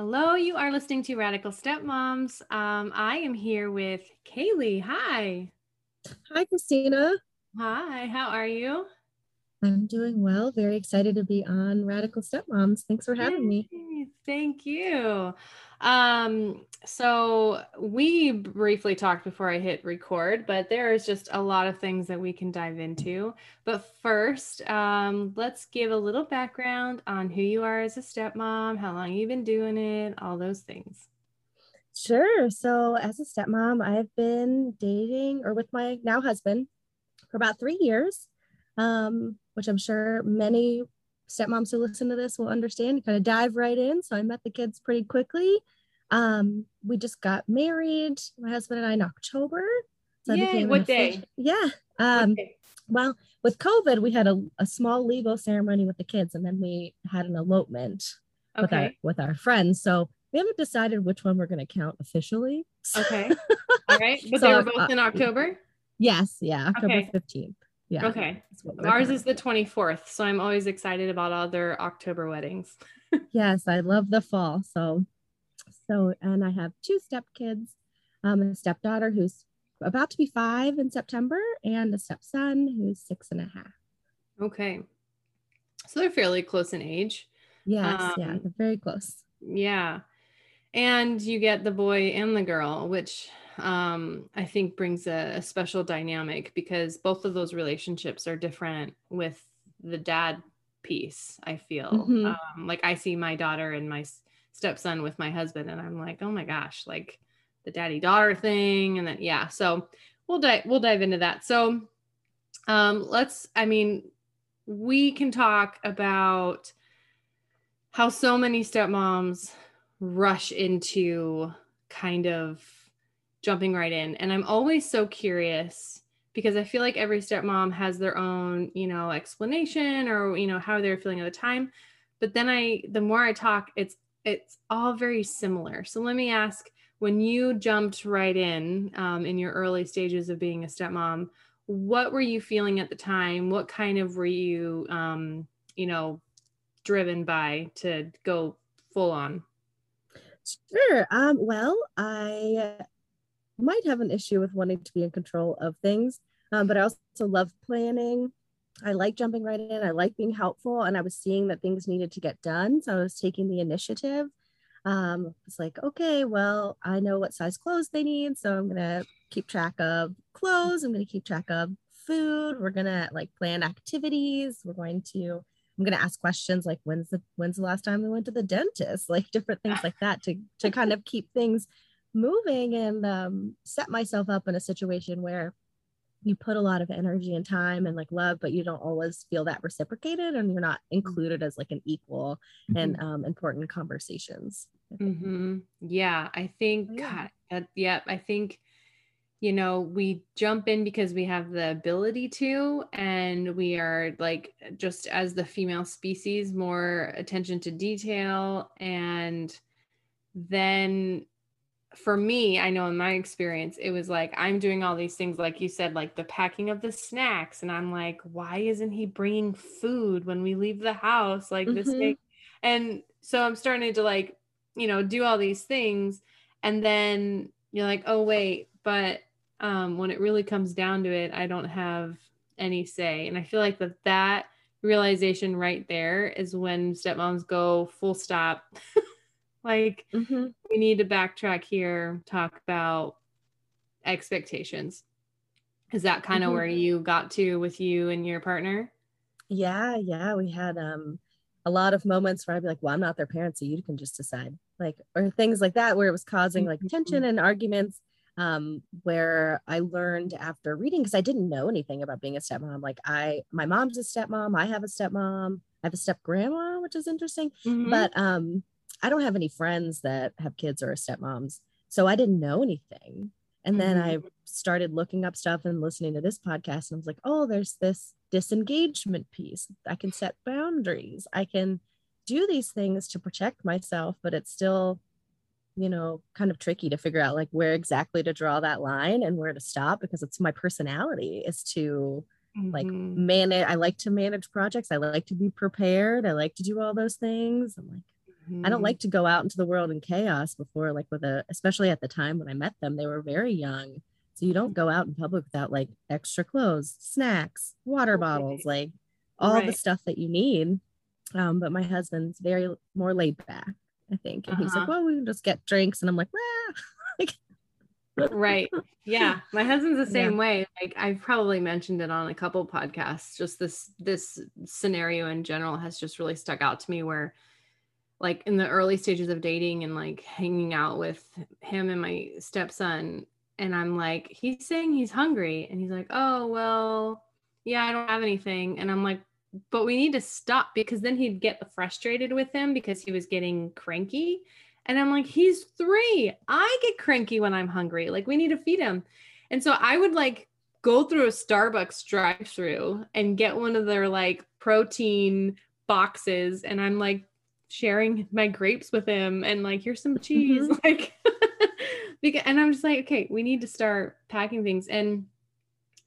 Hello, you are listening to Radical Stepmoms. Um, I am here with Kaylee. Hi. Hi, Christina. Hi, how are you? I'm doing well. Very excited to be on Radical Stepmoms. Thanks for having me. Thank you. Um, so we briefly talked before I hit record, but there is just a lot of things that we can dive into. But first, um, let's give a little background on who you are as a stepmom, how long you've been doing it, all those things. Sure. So, as a stepmom, I've been dating or with my now husband for about three years, um, which I'm sure many stepmoms who listen to this will understand. kind of dive right in. So I met the kids pretty quickly. Um, we just got married, my husband and I, in October. So Yay, what day? Yeah. Um, day? Well, with COVID, we had a, a small legal ceremony with the kids, and then we had an elopement okay. with our with our friends. So we haven't decided which one we're going to count officially. Okay. All right. But so, they were both uh, in October? Yes. Yeah. October okay. 15th. Yeah. Okay. Ours is the 24th. So I'm always excited about other October weddings. yes. I love the fall. So, so, and I have two step kids, um, a stepdaughter who's about to be five in September and a stepson who's six and a half. Okay. So they're fairly close in age. Yes. Um, yeah. They're very close. Yeah. And you get the boy and the girl, which um, I think brings a, a, special dynamic because both of those relationships are different with the dad piece. I feel mm-hmm. um, like I see my daughter and my stepson with my husband, and I'm like, oh my gosh, like the daddy daughter thing, and then yeah. So we'll dive we'll dive into that. So um, let's. I mean, we can talk about how so many stepmoms rush into kind of jumping right in. And I'm always so curious because I feel like every stepmom has their own, you know, explanation or, you know, how they're feeling at the time. But then I, the more I talk, it's, it's all very similar. So let me ask when you jumped right in um, in your early stages of being a stepmom, what were you feeling at the time? What kind of were you, um, you know, driven by to go full on? Sure. Um, well, I might have an issue with wanting to be in control of things, um, but I also love planning. I like jumping right in. I like being helpful, and I was seeing that things needed to get done, so I was taking the initiative. Um, it's like, okay, well, I know what size clothes they need, so I'm gonna keep track of clothes. I'm gonna keep track of food. We're gonna like plan activities. We're going to I'm gonna ask questions like when's the when's the last time we went to the dentist, like different things like that to to kind of keep things moving and um, set myself up in a situation where you put a lot of energy and time and like love but you don't always feel that reciprocated and you're not mm-hmm. included as like an equal mm-hmm. and um, important conversations mm-hmm. yeah i think yeah. God, uh, yeah i think you know we jump in because we have the ability to and we are like just as the female species more attention to detail and then for me, I know in my experience, it was like I'm doing all these things, like you said, like the packing of the snacks. And I'm like, why isn't he bringing food when we leave the house? Like mm-hmm. this. And so I'm starting to like, you know, do all these things. And then you're like, oh, wait, but um, when it really comes down to it, I don't have any say. And I feel like that that realization right there is when stepmoms go full stop. Like mm-hmm. we need to backtrack here, talk about expectations. Is that kind of mm-hmm. where you got to with you and your partner? Yeah, yeah. We had um a lot of moments where I'd be like, well, I'm not their parent, so you can just decide. Like, or things like that where it was causing like mm-hmm. tension and arguments. um, where I learned after reading because I didn't know anything about being a stepmom. Like I, my mom's a stepmom. I have a stepmom. I have a step grandma, which is interesting. Mm-hmm. But um, I don't have any friends that have kids or are stepmoms, so I didn't know anything. And mm-hmm. then I started looking up stuff and listening to this podcast, and I was like, oh, there's this disengagement piece. I can set boundaries. I can do these things to protect myself, but it's still you know kind of tricky to figure out like where exactly to draw that line and where to stop because it's my personality is to mm-hmm. like manage i like to manage projects i like to be prepared i like to do all those things i'm like mm-hmm. i don't like to go out into the world in chaos before like with a especially at the time when i met them they were very young so you don't go out in public without like extra clothes snacks water bottles like all right. the stuff that you need um, but my husband's very more laid back I think. And uh-huh. he's like, uh-huh. well, we can just get drinks. And I'm like, ah. right. Yeah. My husband's the same yeah. way. Like I've probably mentioned it on a couple podcasts. Just this this scenario in general has just really stuck out to me where like in the early stages of dating and like hanging out with him and my stepson and I'm like he's saying he's hungry and he's like oh well yeah I don't have anything and I'm like but we need to stop because then he'd get frustrated with him because he was getting cranky. And I'm like, he's three. I get cranky when I'm hungry. Like, we need to feed him. And so I would like go through a Starbucks drive through and get one of their like protein boxes. And I'm like sharing my grapes with him and like, here's some cheese. Mm-hmm. Like, because, and I'm just like, okay, we need to start packing things. And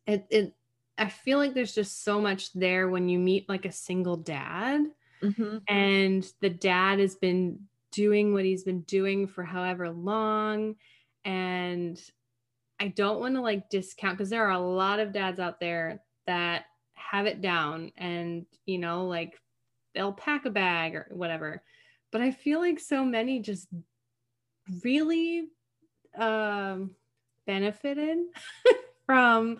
it, it, I feel like there's just so much there when you meet like a single dad mm-hmm. and the dad has been doing what he's been doing for however long. And I don't want to like discount because there are a lot of dads out there that have it down and, you know, like they'll pack a bag or whatever. But I feel like so many just really um, benefited from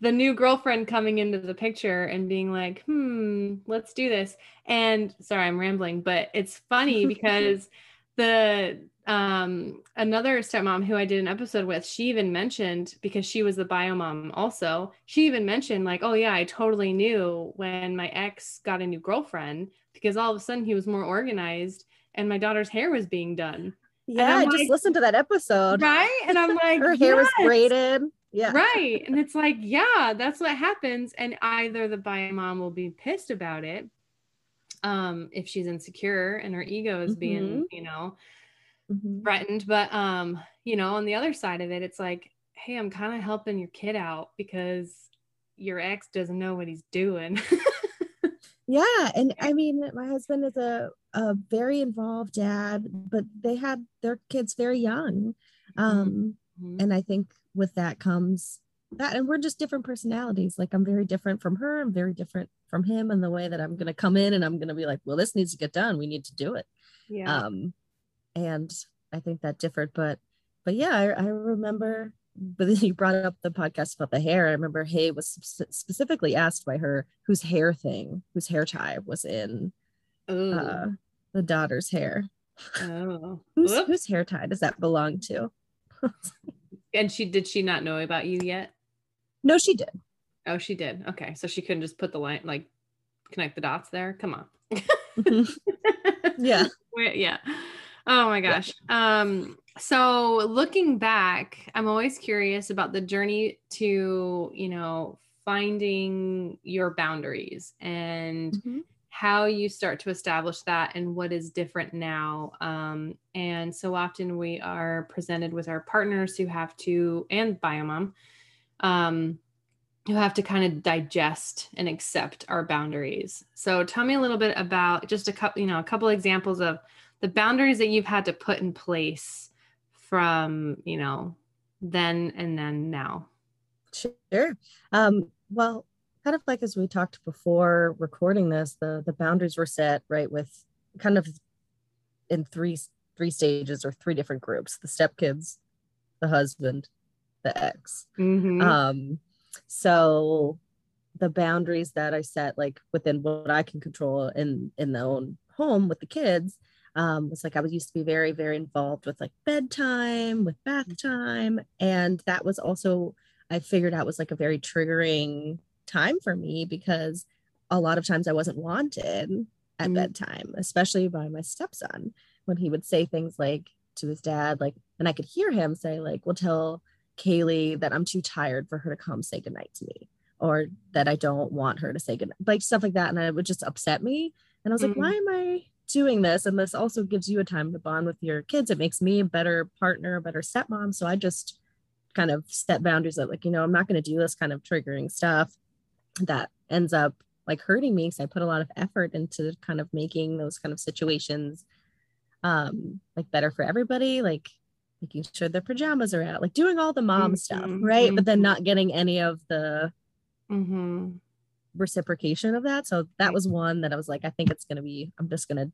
the new girlfriend coming into the picture and being like, hmm, let's do this. And sorry, I'm rambling, but it's funny because the um another stepmom who I did an episode with, she even mentioned because she was the bio mom also, she even mentioned like, oh yeah, I totally knew when my ex got a new girlfriend because all of a sudden he was more organized and my daughter's hair was being done. Yeah, I just listened to that episode. Right. And I'm like, her hair yes. was braided. Yeah. Right. And it's like, yeah, that's what happens. And either the bio mom will be pissed about it um if she's insecure and her ego is mm-hmm. being, you know, mm-hmm. threatened. But um, you know, on the other side of it, it's like, hey, I'm kind of helping your kid out because your ex doesn't know what he's doing. yeah. And I mean, my husband is a, a very involved dad, but they had their kids very young. Mm-hmm. Um, mm-hmm. and I think with that comes that and we're just different personalities like i'm very different from her i'm very different from him in the way that i'm going to come in and i'm going to be like well this needs to get done we need to do it yeah um and i think that differed but but yeah i, I remember but then you brought up the podcast about the hair i remember hay was specifically asked by her whose hair thing whose hair tie was in uh, the daughter's hair oh whose, whose hair tie does that belong to And she did she not know about you yet? No, she did. Oh, she did. Okay. So she couldn't just put the line like connect the dots there. Come on. mm-hmm. Yeah. yeah. Oh my gosh. Yeah. Um so looking back, I'm always curious about the journey to, you know, finding your boundaries and mm-hmm how you start to establish that and what is different now. Um, and so often we are presented with our partners who have to, and biomom, um, who have to kind of digest and accept our boundaries. So tell me a little bit about just a couple, you know, a couple examples of the boundaries that you've had to put in place from, you know, then and then now. Sure. Um, well, kind of like as we talked before recording this, the the boundaries were set right with kind of in three three stages or three different groups: the stepkids, the husband, the ex. Mm-hmm. Um, so the boundaries that I set, like within what I can control in in the own home with the kids, um, was like I was used to be very, very involved with like bedtime, with bath time. And that was also, I figured out was like a very triggering time for me because a lot of times I wasn't wanted at mm-hmm. bedtime, especially by my stepson when he would say things like to his dad, like, and I could hear him say, like, well, tell Kaylee that I'm too tired for her to come say goodnight to me or that I don't want her to say goodnight, like stuff like that. And it would just upset me. And I was mm-hmm. like, why am I doing this? And this also gives you a time to bond with your kids. It makes me a better partner, a better stepmom. So I just kind of set boundaries of like, you know, I'm not going to do this kind of triggering stuff that ends up like hurting me because I put a lot of effort into kind of making those kind of situations um like better for everybody, like making sure their pajamas are out, like doing all the mom mm-hmm. stuff, right? Mm-hmm. But then not getting any of the mm-hmm. reciprocation of that. So that was one that I was like, I think it's gonna be, I'm just gonna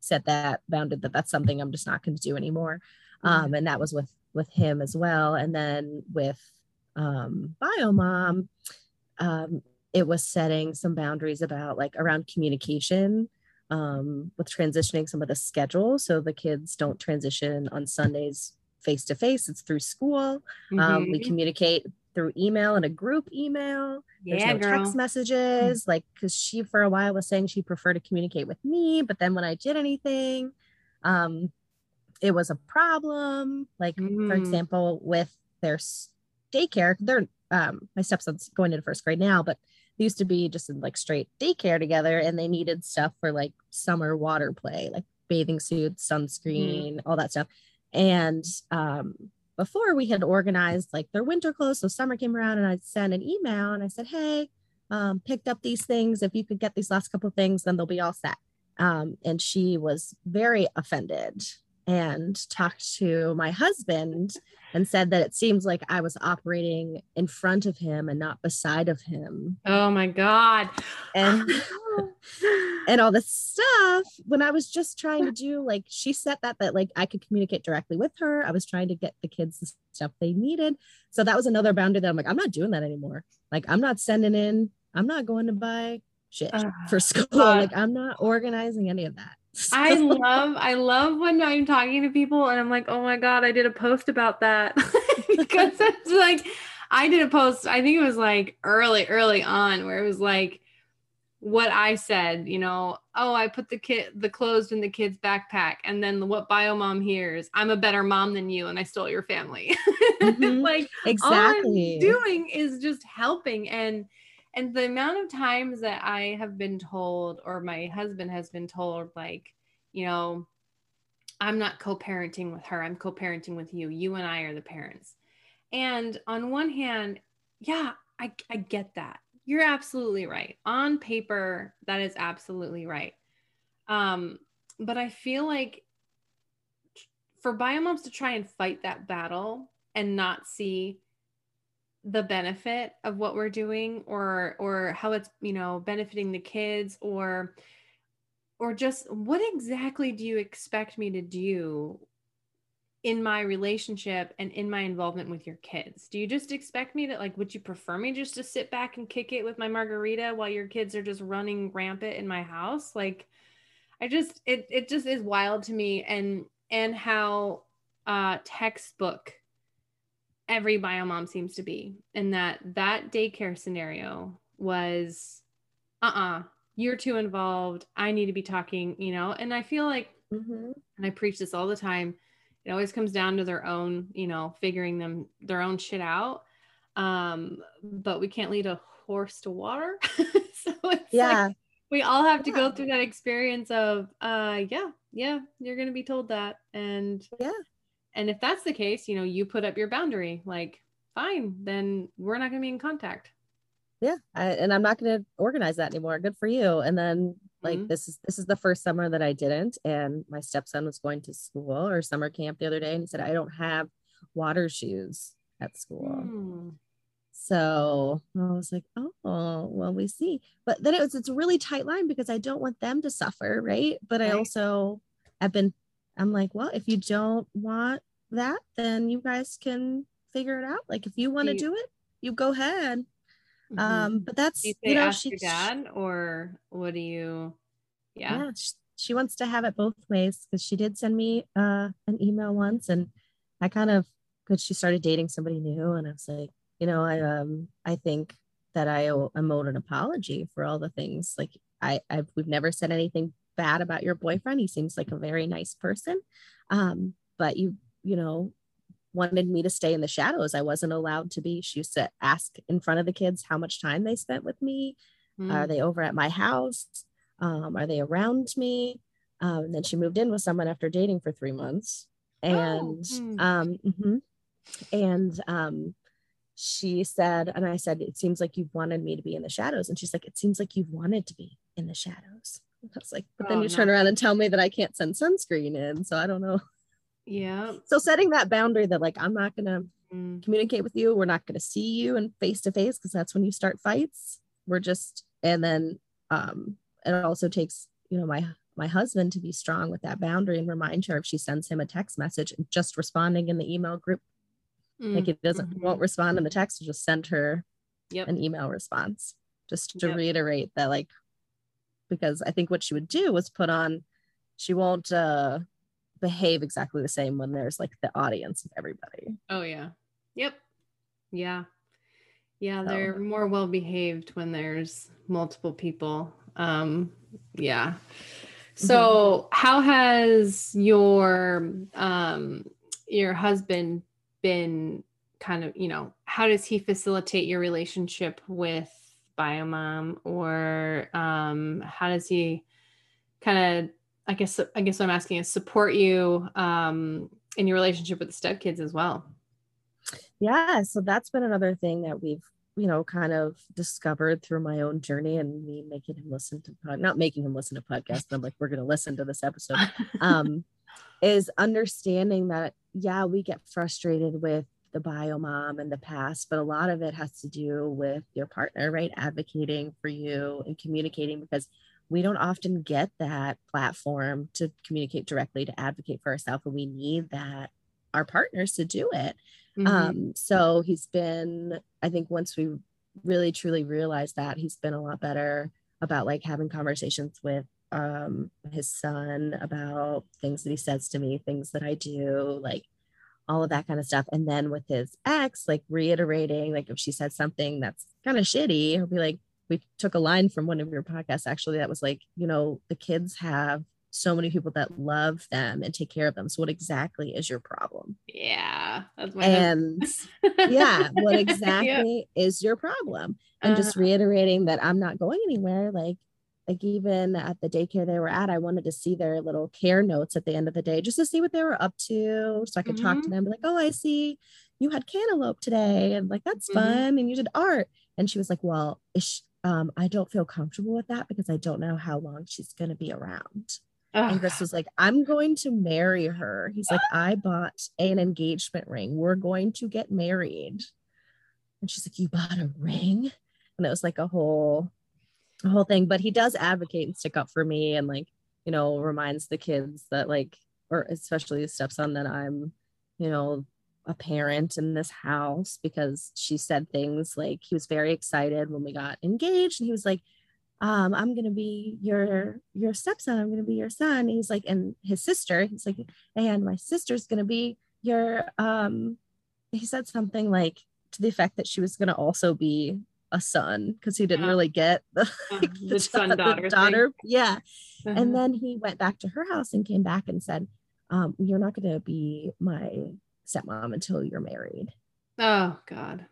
set that bounded that that's something I'm just not gonna do anymore. Um, and that was with with him as well. And then with um Biomom, um, it was setting some boundaries about like around communication um, with transitioning some of the schedule so the kids don't transition on sundays face to face it's through school mm-hmm. um, we mm-hmm. communicate through email and a group email there's yeah, no girl. text messages like because she for a while was saying she preferred to communicate with me but then when i did anything um it was a problem like mm. for example with their daycare they're um my stepson's going into first grade now but they used to be just in like straight daycare together and they needed stuff for like summer water play, like bathing suits, sunscreen, mm. all that stuff. And um, before we had organized like their winter clothes. So summer came around and I'd send an email and I said, Hey, um, picked up these things. If you could get these last couple things, then they'll be all set. Um, and she was very offended and talked to my husband and said that it seems like I was operating in front of him and not beside of him. Oh my god. And and all this stuff when I was just trying to do like she said that that like I could communicate directly with her. I was trying to get the kids the stuff they needed. So that was another boundary that I'm like I'm not doing that anymore. Like I'm not sending in I'm not going to buy shit uh, for school. Like I'm not organizing any of that. I love I love when I'm talking to people and I'm like, oh my god, I did a post about that because it's like I did a post. I think it was like early, early on, where it was like what I said. You know, oh, I put the kid the clothes in the kid's backpack, and then what bio mom hears, I'm a better mom than you, and I stole your family. Mm-hmm. like exactly, doing is just helping and and the amount of times that I have been told, or my husband has been told, like, you know, I'm not co parenting with her, I'm co parenting with you. You and I are the parents. And on one hand, yeah, I, I get that. You're absolutely right. On paper, that is absolutely right. Um, but I feel like for biomoms to try and fight that battle and not see the benefit of what we're doing or or how it's you know benefiting the kids or or just what exactly do you expect me to do in my relationship and in my involvement with your kids? Do you just expect me to like would you prefer me just to sit back and kick it with my margarita while your kids are just running rampant in my house? Like i just it it just is wild to me and and how uh textbook every bio mom seems to be and that that daycare scenario was uh-uh you're too involved i need to be talking you know? And i feel like mm-hmm. and i preach this all the time it always comes down to their own you know figuring them their own shit out. Um but we can't lead a horse to water. So it's yeah. like we all have to yeah. go through that experience of uh yeah yeah you're gonna be told that and yeah and if that's the case, you know, you put up your boundary, like, fine, then we're not going to be in contact. Yeah. I, and I'm not going to organize that anymore. Good for you. And then like mm-hmm. this is this is the first summer that I didn't and my stepson was going to school or summer camp the other day and he said I don't have water shoes at school. Mm. So I was like, oh, well, we see. But then it was it's a really tight line because I don't want them to suffer, right? But right. I also have been I'm like, well, if you don't want that, then you guys can figure it out. Like if you want to do it, you go ahead. Mm-hmm. Um, but that's you, you know, she, your dad or what do you? Yeah. yeah she, she wants to have it both ways because she did send me uh, an email once and I kind of because she started dating somebody new and I was like, you know, I um I think that I owe, owed an apology for all the things like I I've we've never said anything bad about your boyfriend. He seems like a very nice person. Um, but you you know wanted me to stay in the shadows. I wasn't allowed to be. She used to ask in front of the kids how much time they spent with me. Mm. Are they over at my house? Um, are they around me? Um, and then she moved in with someone after dating for three months. And oh. um, mm-hmm. and um, she said, and I said, it seems like you've wanted me to be in the shadows. And she's like, it seems like you've wanted to be in the shadows. I was like, but then oh, you no. turn around and tell me that I can't send sunscreen in. So I don't know. Yeah. So setting that boundary that like I'm not gonna mm. communicate with you, we're not gonna see you and face to face because that's when you start fights. We're just and then um it also takes, you know, my my husband to be strong with that boundary and remind her if she sends him a text message just responding in the email group. Mm. Like it doesn't mm-hmm. won't respond in the text, just send her yep. an email response just to yep. reiterate that like because I think what she would do was put on she won't uh behave exactly the same when there's like the audience of everybody. Oh yeah. Yep. Yeah. Yeah, they're more well behaved when there's multiple people. Um yeah. So, mm-hmm. how has your um your husband been kind of, you know, how does he facilitate your relationship with Biomom or um how does he kind of I guess I guess what I'm asking is support you um, in your relationship with the stepkids as well. Yeah, so that's been another thing that we've you know kind of discovered through my own journey and me making him listen to pod- not making him listen to podcasts. But I'm like we're going to listen to this episode. Um, is understanding that yeah we get frustrated with the bio mom and the past, but a lot of it has to do with your partner, right? Advocating for you and communicating because we don't often get that platform to communicate directly to advocate for ourselves and we need that our partners to do it mm-hmm. um, so he's been i think once we really truly realized that he's been a lot better about like having conversations with um, his son about things that he says to me things that i do like all of that kind of stuff and then with his ex like reiterating like if she said something that's kind of shitty he'll be like we took a line from one of your podcasts actually that was like, you know, the kids have so many people that love them and take care of them. So what exactly is your problem? Yeah. That's my and yeah, what exactly is your problem? And uh, just uh-huh. reiterating that I'm not going anywhere. Like, like even at the daycare they were at, I wanted to see their little care notes at the end of the day just to see what they were up to. So I could mm-hmm. talk to mm-hmm. them, be like, oh, I see you had cantaloupe today. And like, that's mm-hmm. fun. And you did art. And she was like, well, is um, I don't feel comfortable with that because I don't know how long she's going to be around. Oh, and Chris was like, I'm going to marry her. He's like, I bought an engagement ring. We're going to get married. And she's like, You bought a ring? And it was like a whole, whole thing. But he does advocate and stick up for me and like, you know, reminds the kids that like, or especially the stepson that I'm, you know, a parent in this house because she said things like he was very excited when we got engaged and he was like um, i'm gonna be your your stepson i'm gonna be your son he's like and his sister he's like and my sister's gonna be your um he said something like to the effect that she was gonna also be a son because he didn't yeah. really get the, like, the, the son daughter, daughter. yeah uh-huh. and then he went back to her house and came back and said um, you're not going to be my stepmom until you're married. Oh God.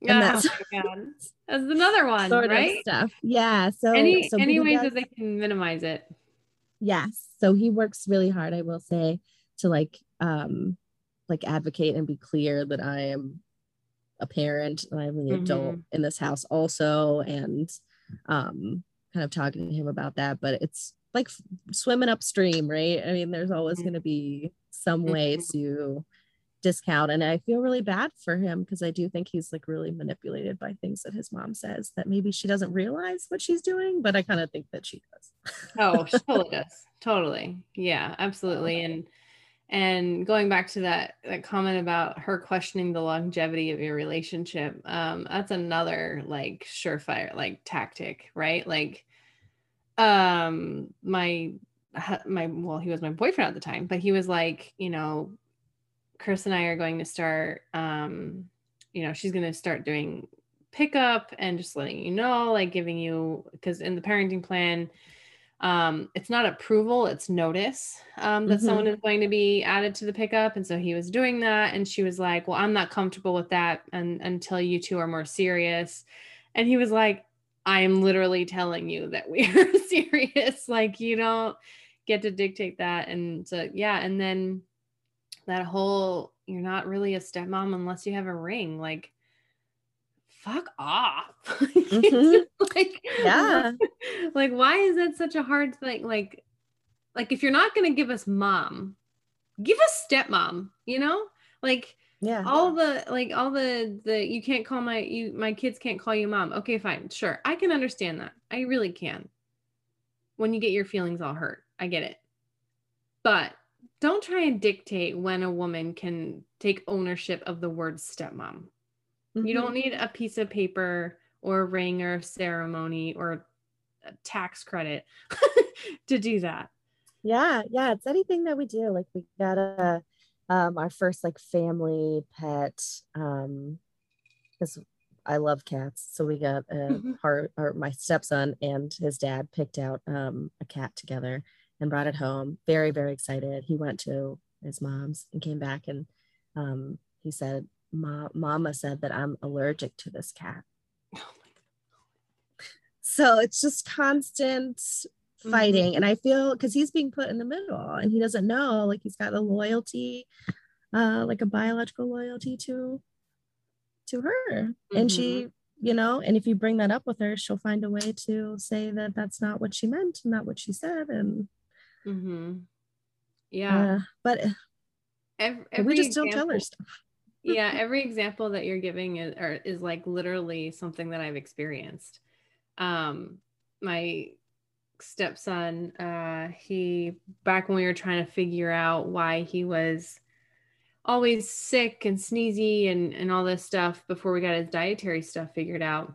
And oh, that's, God. that's another one, right? stuff. Yeah. So any so any ways does, that they can minimize it. Yes. So he works really hard, I will say, to like um like advocate and be clear that I am a parent and I'm an mm-hmm. adult in this house also and um kind of talking to him about that. But it's like swimming upstream, right? I mean, there's always mm-hmm. going to be some way mm-hmm. to discount and i feel really bad for him because i do think he's like really manipulated by things that his mom says that maybe she doesn't realize what she's doing but i kind of think that she does oh she totally does totally yeah absolutely and and going back to that that comment about her questioning the longevity of your relationship um that's another like surefire like tactic right? Like um my my well he was my boyfriend at the time but he was like you know chris and i are going to start um you know she's going to start doing pickup and just letting you know like giving you because in the parenting plan um it's not approval it's notice um that mm-hmm. someone is going to be added to the pickup and so he was doing that and she was like well i'm not comfortable with that and until you two are more serious and he was like i am literally telling you that we are serious like you don't get to dictate that and so yeah and then that whole you're not really a stepmom unless you have a ring like fuck off. Mm-hmm. like yeah. like why is that such a hard thing? Like like if you're not going to give us mom give us stepmom you know? Like yeah. all the like all the the you can't call my you my kids can't call you mom. Okay fine. Sure. I can understand that. I really can. When you get your feelings all hurt. I get it. But don't try and dictate when a woman can take ownership of the word stepmom. Mm-hmm. You don't need a piece of paper or a ring or ceremony or a tax credit to do that. Yeah, yeah, it's anything that we do. Like we got a um our first like family pet um because I love cats. So we got a mm-hmm. our, our my stepson and his dad picked out um a cat together and brought it home. Very, very excited. He went to his mom's and came back and um, he said, Ma- Mama said that I'm allergic to this cat. so it's just constant fighting. Mm-hmm. And I feel because he's being put in the middle and he doesn't know, like he's got a loyalty, uh, like a biological loyalty to to her. Mm-hmm. And she mm-hmm. you know and if you bring that up with her she'll find a way to say that that's not what she meant and not what she said and Mm-hmm. Yeah. Uh, but every, every we just example, don't tell her stuff. Yeah. Every example that you're giving is, or, is like literally something that I've experienced. Um, my stepson, uh, he, back when we were trying to figure out why he was always sick and sneezy and, and all this stuff before we got his dietary stuff figured out,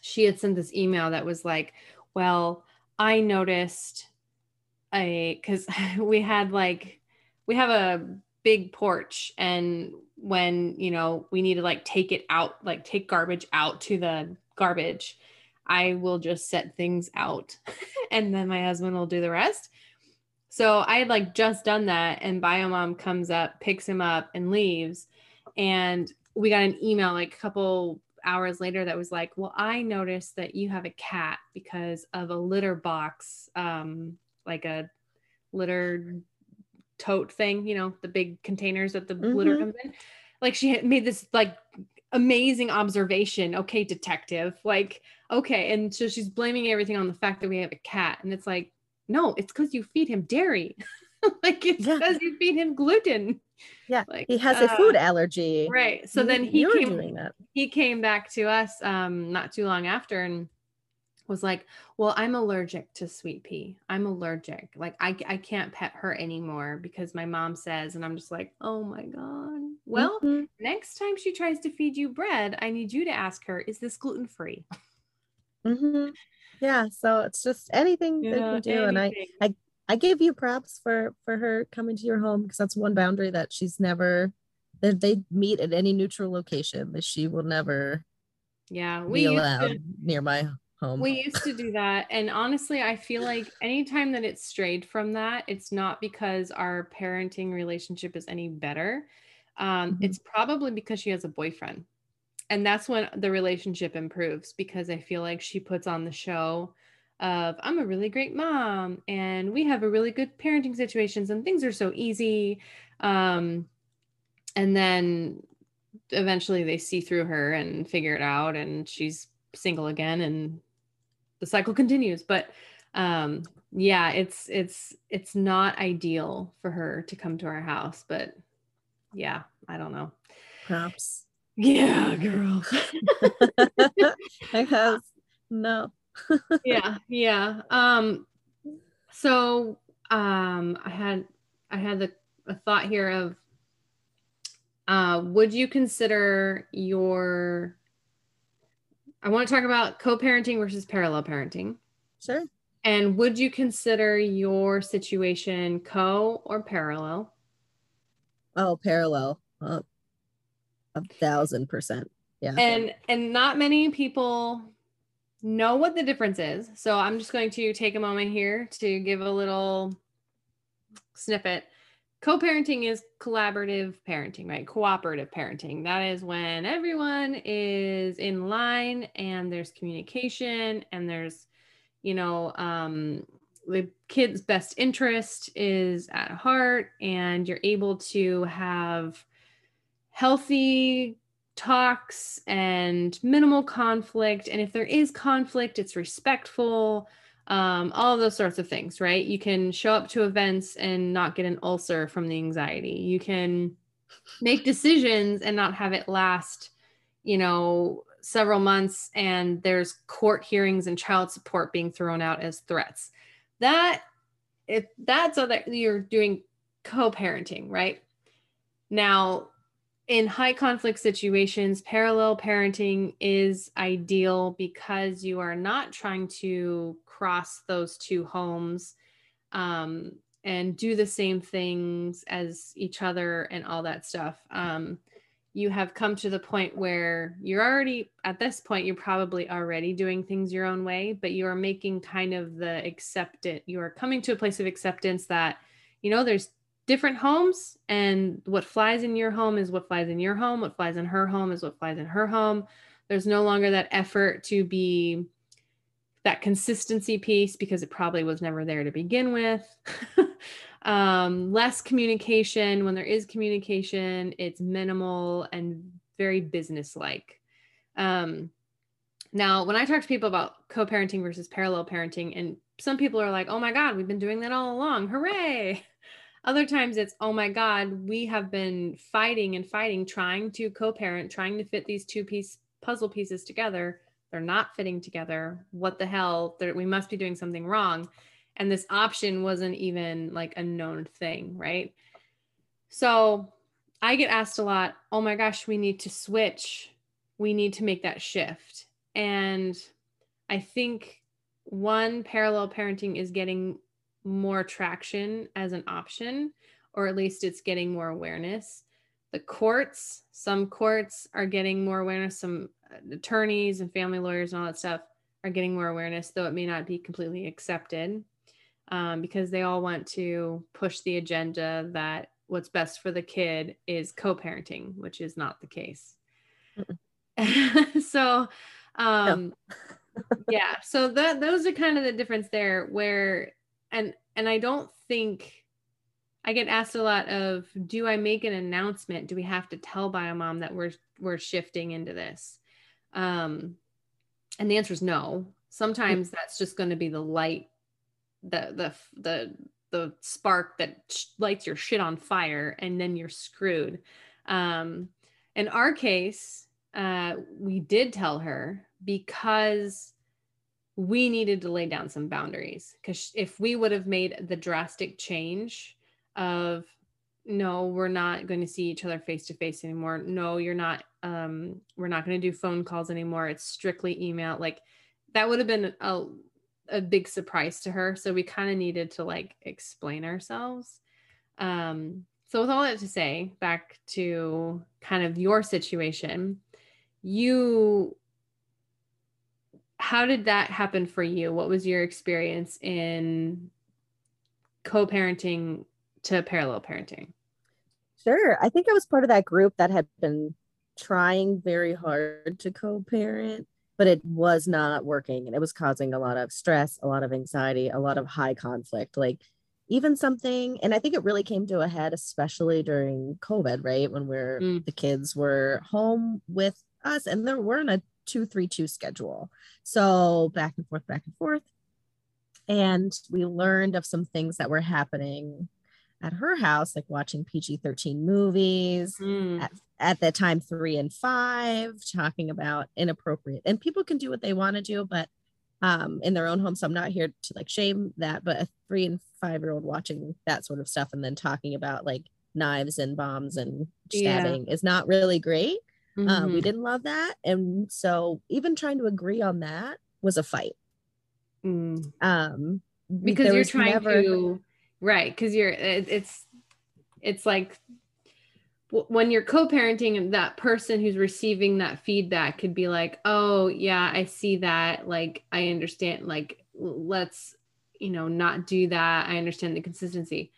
she had sent this email that was like, well, I noticed a because we had like we have a big porch and when you know we need to like take it out like take garbage out to the garbage i will just set things out and then my husband will do the rest. So i had like just done that and biomom comes up picks him up and leaves. And we got an email like a couple hours later that was like well i noticed that you have a cat because of a litter box um like a litter tote thing, you know, the big containers that the mm-hmm. litter comes in. Like she made this like amazing observation. Okay, detective. Like, okay. And so she's blaming everything on the fact that we have a cat. And it's like, no, it's because you feed him dairy. like it's because yeah. you feed him gluten. Yeah. Like he has uh, a food allergy. Right. So you, then he came he came back to us um not too long after and was like, Well, I'm allergic to sweet pea. I'm allergic. Like, I, I can't pet her anymore because my mom says, and I'm just like, Oh my God. Well, mm-hmm. next time she tries to feed you bread, I need you to ask her, Is this gluten free? Mm-hmm. Yeah. So it's just anything yeah, they can do. Anything. And I, I, I give you props for for her coming to your home because that's one boundary that she's never that they meet at any neutral location that she will never yeah we be allowed to, near my home. We used to do that. And honestly, I feel like anytime that it's strayed from that, it's not because our parenting relationship is any better. Um, mm-hmm. It's probably because she has a boyfriend. And that's when the relationship improves because I feel like she puts on the show of I'm a really great mom and we have a really good parenting situations and things are so easy. Um, and then eventually they see through her and figure it out and she's single again and the cycle continues but um yeah it's it's it's not ideal for her to come to our house but yeah i don't know. Perhaps. Yeah girl. I have no. Yeah yeah. Um so um i had i had the a thought here of uh would you consider your I want to talk about co parenting versus parallel parenting. Sure. And would you consider your situation co or parallel? Oh, parallel. Uh, a thousand percent. Yeah. And and not many people know what the difference is. So I'm just going to take a moment here to give a little snippet. Co-parenting is collaborative parenting, right? Cooperative parenting. That is when everyone is in line and there's communication and there's, you know, um, the kid's best interest is at heart and you're able to have healthy talks and minimal conflict. And if there is conflict, it's respectful, um, all those sorts of things, right? You can show up to events and not get an ulcer from the anxiety. You can make decisions and not have it last, you know, several months and there's court hearings and child support being thrown out as threats. That if that's so that you're doing co-parenting, right? Now, in high conflict situations, parallel parenting is ideal because you are not trying to cross those two homes um, and do the same things as each other and all that stuff. Um, you have come to the point where you're already, at this point, you're probably already doing things your own way, but you are making kind of the acceptance, you are coming to a place of acceptance that, you know, there's different homes and what flies in your home is what flies in your home what flies in her home is what flies in her home. There's no longer that effort to be that consistency piece because it probably was never there to begin with. Um, less communication. When there is communication it's minimal and very business like um, now when i talk to people about co-parenting versus parallel parenting and some people are like oh my god we've been doing that all along. Hooray other times it's, oh my God, we have been fighting and fighting, trying to co parent, trying to fit these two piece puzzle pieces together. They're not fitting together. What the hell? They're, we must be doing something wrong. And this option wasn't even like a known thing, right? So I get asked a lot, oh my gosh, we need to switch. We need to make that shift. And I think one parallel parenting is getting more traction as an option, or at least it's getting more awareness. The courts, some courts are getting more awareness, some uh, attorneys and family lawyers and all that stuff are getting more awareness, though it may not be completely accepted um, because they all want to push the agenda that what's best for the kid is co parenting, which is not the case. so, um, yeah, so that those are kind of the difference there where and and I don't think I get asked a lot of do I make an announcement? Do we have to tell Biomom that we're we're shifting into this? Um and the answer is no. Sometimes that's just going to be the light the the the the spark that lights your shit on fire and then you're screwed. Um in our case, uh we did tell her because we needed to lay down some boundaries because if we would have made the drastic change of no we're not going to see each other face to face anymore. No you're not um we're not going to do phone calls anymore. It's strictly email like that would have been a, a big surprise to her. So we kind of needed to like explain ourselves. Um so with all that to say back to kind of your situation you how did that happen for you? What was your experience in co-parenting to parallel parenting? Sure. I think I was part of that group that had been trying very hard to co-parent, but it was not working and it was causing a lot of stress, a lot of anxiety, a lot of high conflict. Like even something and I think it really came to a head especially during COVID, right? When we're mm. the kids were home with us and there weren't a two three two schedule. So back and forth, back and forth. And we learned of some things that were happening at her house, like watching PG 13 movies mm. at, at that time, three and five, talking about inappropriate. And people can do what they want to do, but um, in their own home. So I'm not here to like shame that, but a three and five year old watching that sort of stuff and then talking about like knives and bombs and stabbing yeah. is not really great. Mm-hmm. Um, we didn't love that. And so even trying to agree on that was a fight. Mm. Um, because you're trying never- to right because you're it, it's it's like when you're co-parenting that person who's receiving that feedback could be like oh yeah i see that like i understand like let's you know not do that i understand the consistency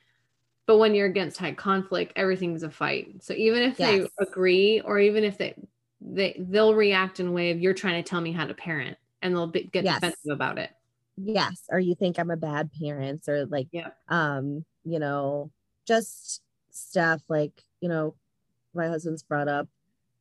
but when you're against high conflict everything's a fight. So even if they agree or even if they they they'll react in a way of you're trying to tell me how to parent and they'll be, get Yes. defensive about it. Yes. Or you think i'm a bad parent or like Yeah. um you know just stuff like you know my husband's brought up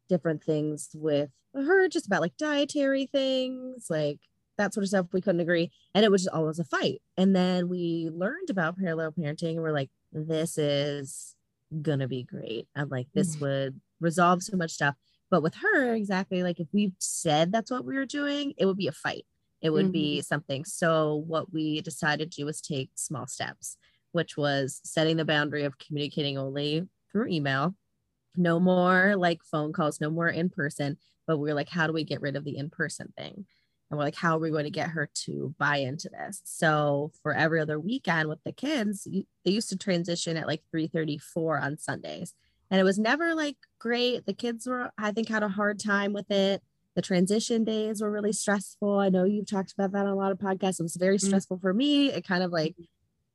different things with her just about like dietary things like that sort of stuff. We couldn't agree. And it was just always a fight. And then we learned about parallel parenting and we're like this is gonna be great. I'm like this Mhm. would resolve so much stuff. But with her exactly like if we said that's what we were doing it would be a fight. It would be something. So what we decided to do was take small steps which was setting the boundary of communicating only through email. No more like phone calls no more in person but we're like how do we get rid of the in person thing and we're like how are we going to get her to buy into this? So for every other weekend with the kids you- they used to transition at like 3:34 on Sundays. And it was never like great. The kids were i think had a hard time with it. The transition days were really stressful. I know you've talked about that on a lot of podcasts. It was very Mhm. stressful for me. It kind of like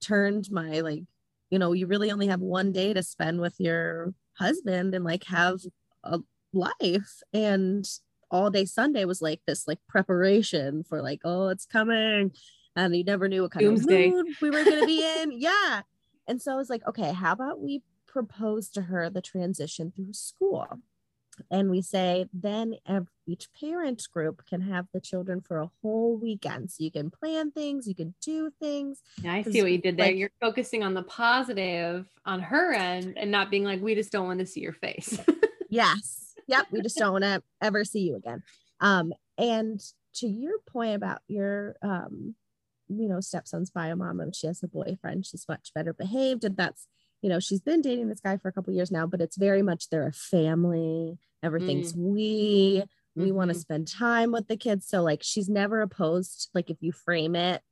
turned my like you know you really only have one day to spend with your husband and like have a life. And all day sunday was like this like preparation for like oh it's coming and you never knew what kind Doomsday. of mood we were going to be in yeah and so i was like okay how about we propose to her the transition through school and we say then each parent group can have the children for a whole weekend so you can plan things you can do things Yeah, I see what you did there. like- You're focusing on the positive on her end and not being like, we just don't want to see your face. yes yep. We just don't want to ever see you again. Um and to your point about your um you know stepson's bio mom and she has a boyfriend she's much better behaved and that's you know she's been dating this guy for a couple years now but it's very much they're a family. Everything's we we want to spend time with the kids. So like she's never opposed like if you frame it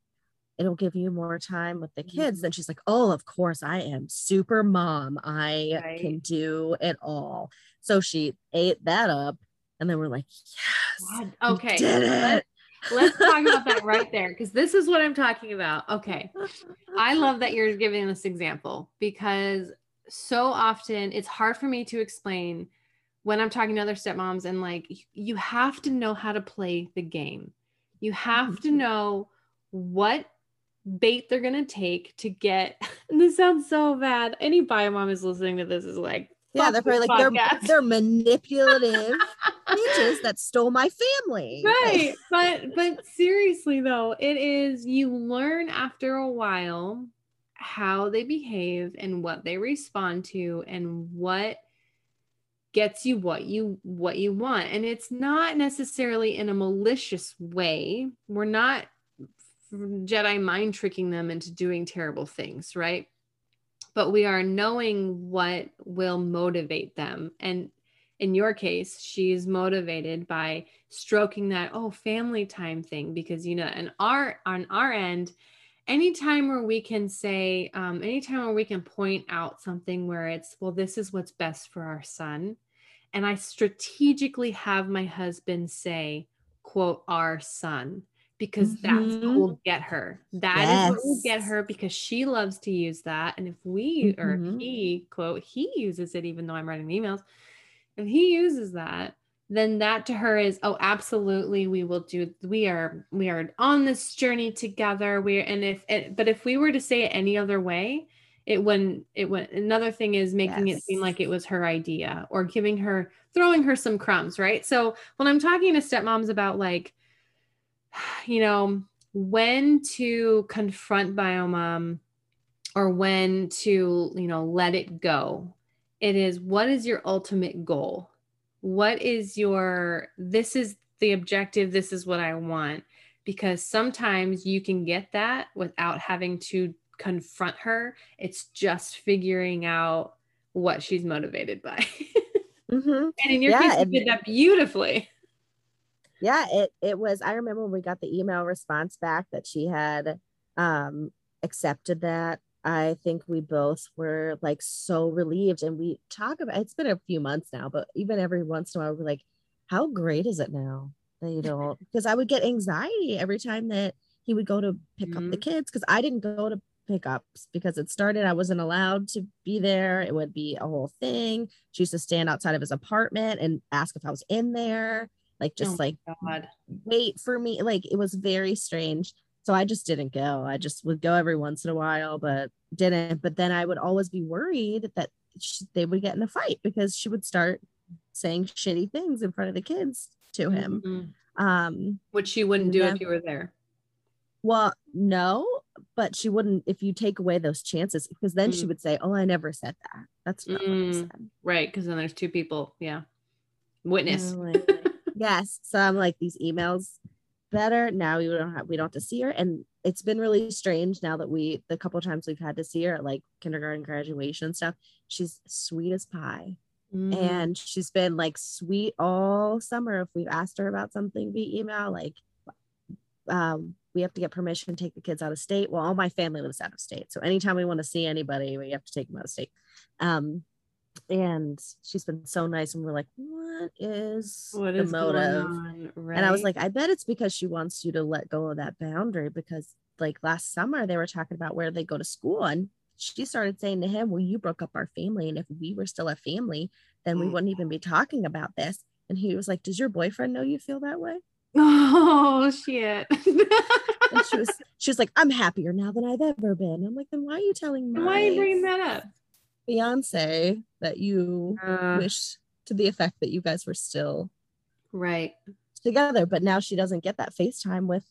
it'll give you more time with the kids then she's like oh of course i am super mom i Right. can do it all so she ate that up and then we're like yes God, okay. did it let's talk about that right there because this is what I'm talking about. Okay. I love that you're giving this example because so often it's hard for me to explain when I'm talking to other stepmoms and like you have to know how to play the game. You have to Mhm. know what bait they're going to take to get and this sounds so bad. Any bio mom is listening to this is like yeah they're probably like they're they're manipulative bitches that stole my family. Right but but seriously though it is you learn after a while how they behave and what they respond to and what gets you what you what you want. And it's not necessarily in a malicious way. We're not jedi mind tricking them into doing terrible things right? But we are knowing what will motivate them. And in your case she's motivated by stroking that oh family time thing because you know and our on our end anytime where we can say um, anytime where we can point out something where it's well this is what's best for our son. And i strategically have my husband say quote our son because that's what Mhm. will get her. That is what will get her because she loves to use that and if we or Mhm. he quote he uses it even though i'm writing emails if he uses that then that to her is oh absolutely we will do we are we are on this journey together. We're and if it, but if we were to say it any other way it wouldn't it would another thing is making it seem like it was her idea or giving her throwing her some crumbs right? So when i'm talking to stepmoms about like you know when to confront biomom or when to you know let it go it is what is your ultimate goal? What is your this is the objective this is what i want? Because sometimes you can get that without having to confront her. It's just figuring out what she's motivated by. Mhm. and in your Yeah, case you did that beautifully yeah, it it was. I remember when we got the email response back that she had um accepted that. I think we both were like so relieved, and we talk about. It's been a few months now, but even every once in a while, we're like, "How great is it now that you don't?" Because I would get anxiety every time that he would go to pick mm-hmm. up the mm-hmm. kids because I didn't go to pickups because it started I wasn't allowed to be there. It would be a whole thing. She used to stand outside of his apartment and ask if I was in there like just oh like God. wait for me like it was very strange. So i just didn't go. I just would go every once in a while but didn't. But then i would always be worried that she, they would get in a fight because she would start saying shitty things in front of the kids to him. Mm-hmm. um which she wouldn't do then, if you were there. Well no but she wouldn't if you take away those chances because then mm. she would say oh i never said that. That's not mm. right because then there's two people. Yeah. Witness yes so i'm like these emails better. Now we don't have we don't have to see her. And it's been really strange now that we the couple times we've had to see her at like kindergarten graduation and stuff. She's sweet as pie. Mm. and she's been like sweet all summer. If we've asked her about something via email like um we have to get permission to take the kids out of state. Well all my family lives out of state. So anytime we want to see anybody we have to take them out of state. Um and she's been so nice and we're like what is what the is motive? right? and i was like i bet it's because she wants you to let go of that boundary because like last summer they were talking about where they go to school and she started saying to him well you broke up our family and if we were still a family then we mm. wouldn't even be talking about this. And he was like does your boyfriend know you feel that way? Oh shit. And she was she was like i'm happier now than i've ever been. I'm like then why are you telling me why are you bringing that up fiance that you uh, wish to the effect that you guys were still right. together but now she doesn't get that facetime with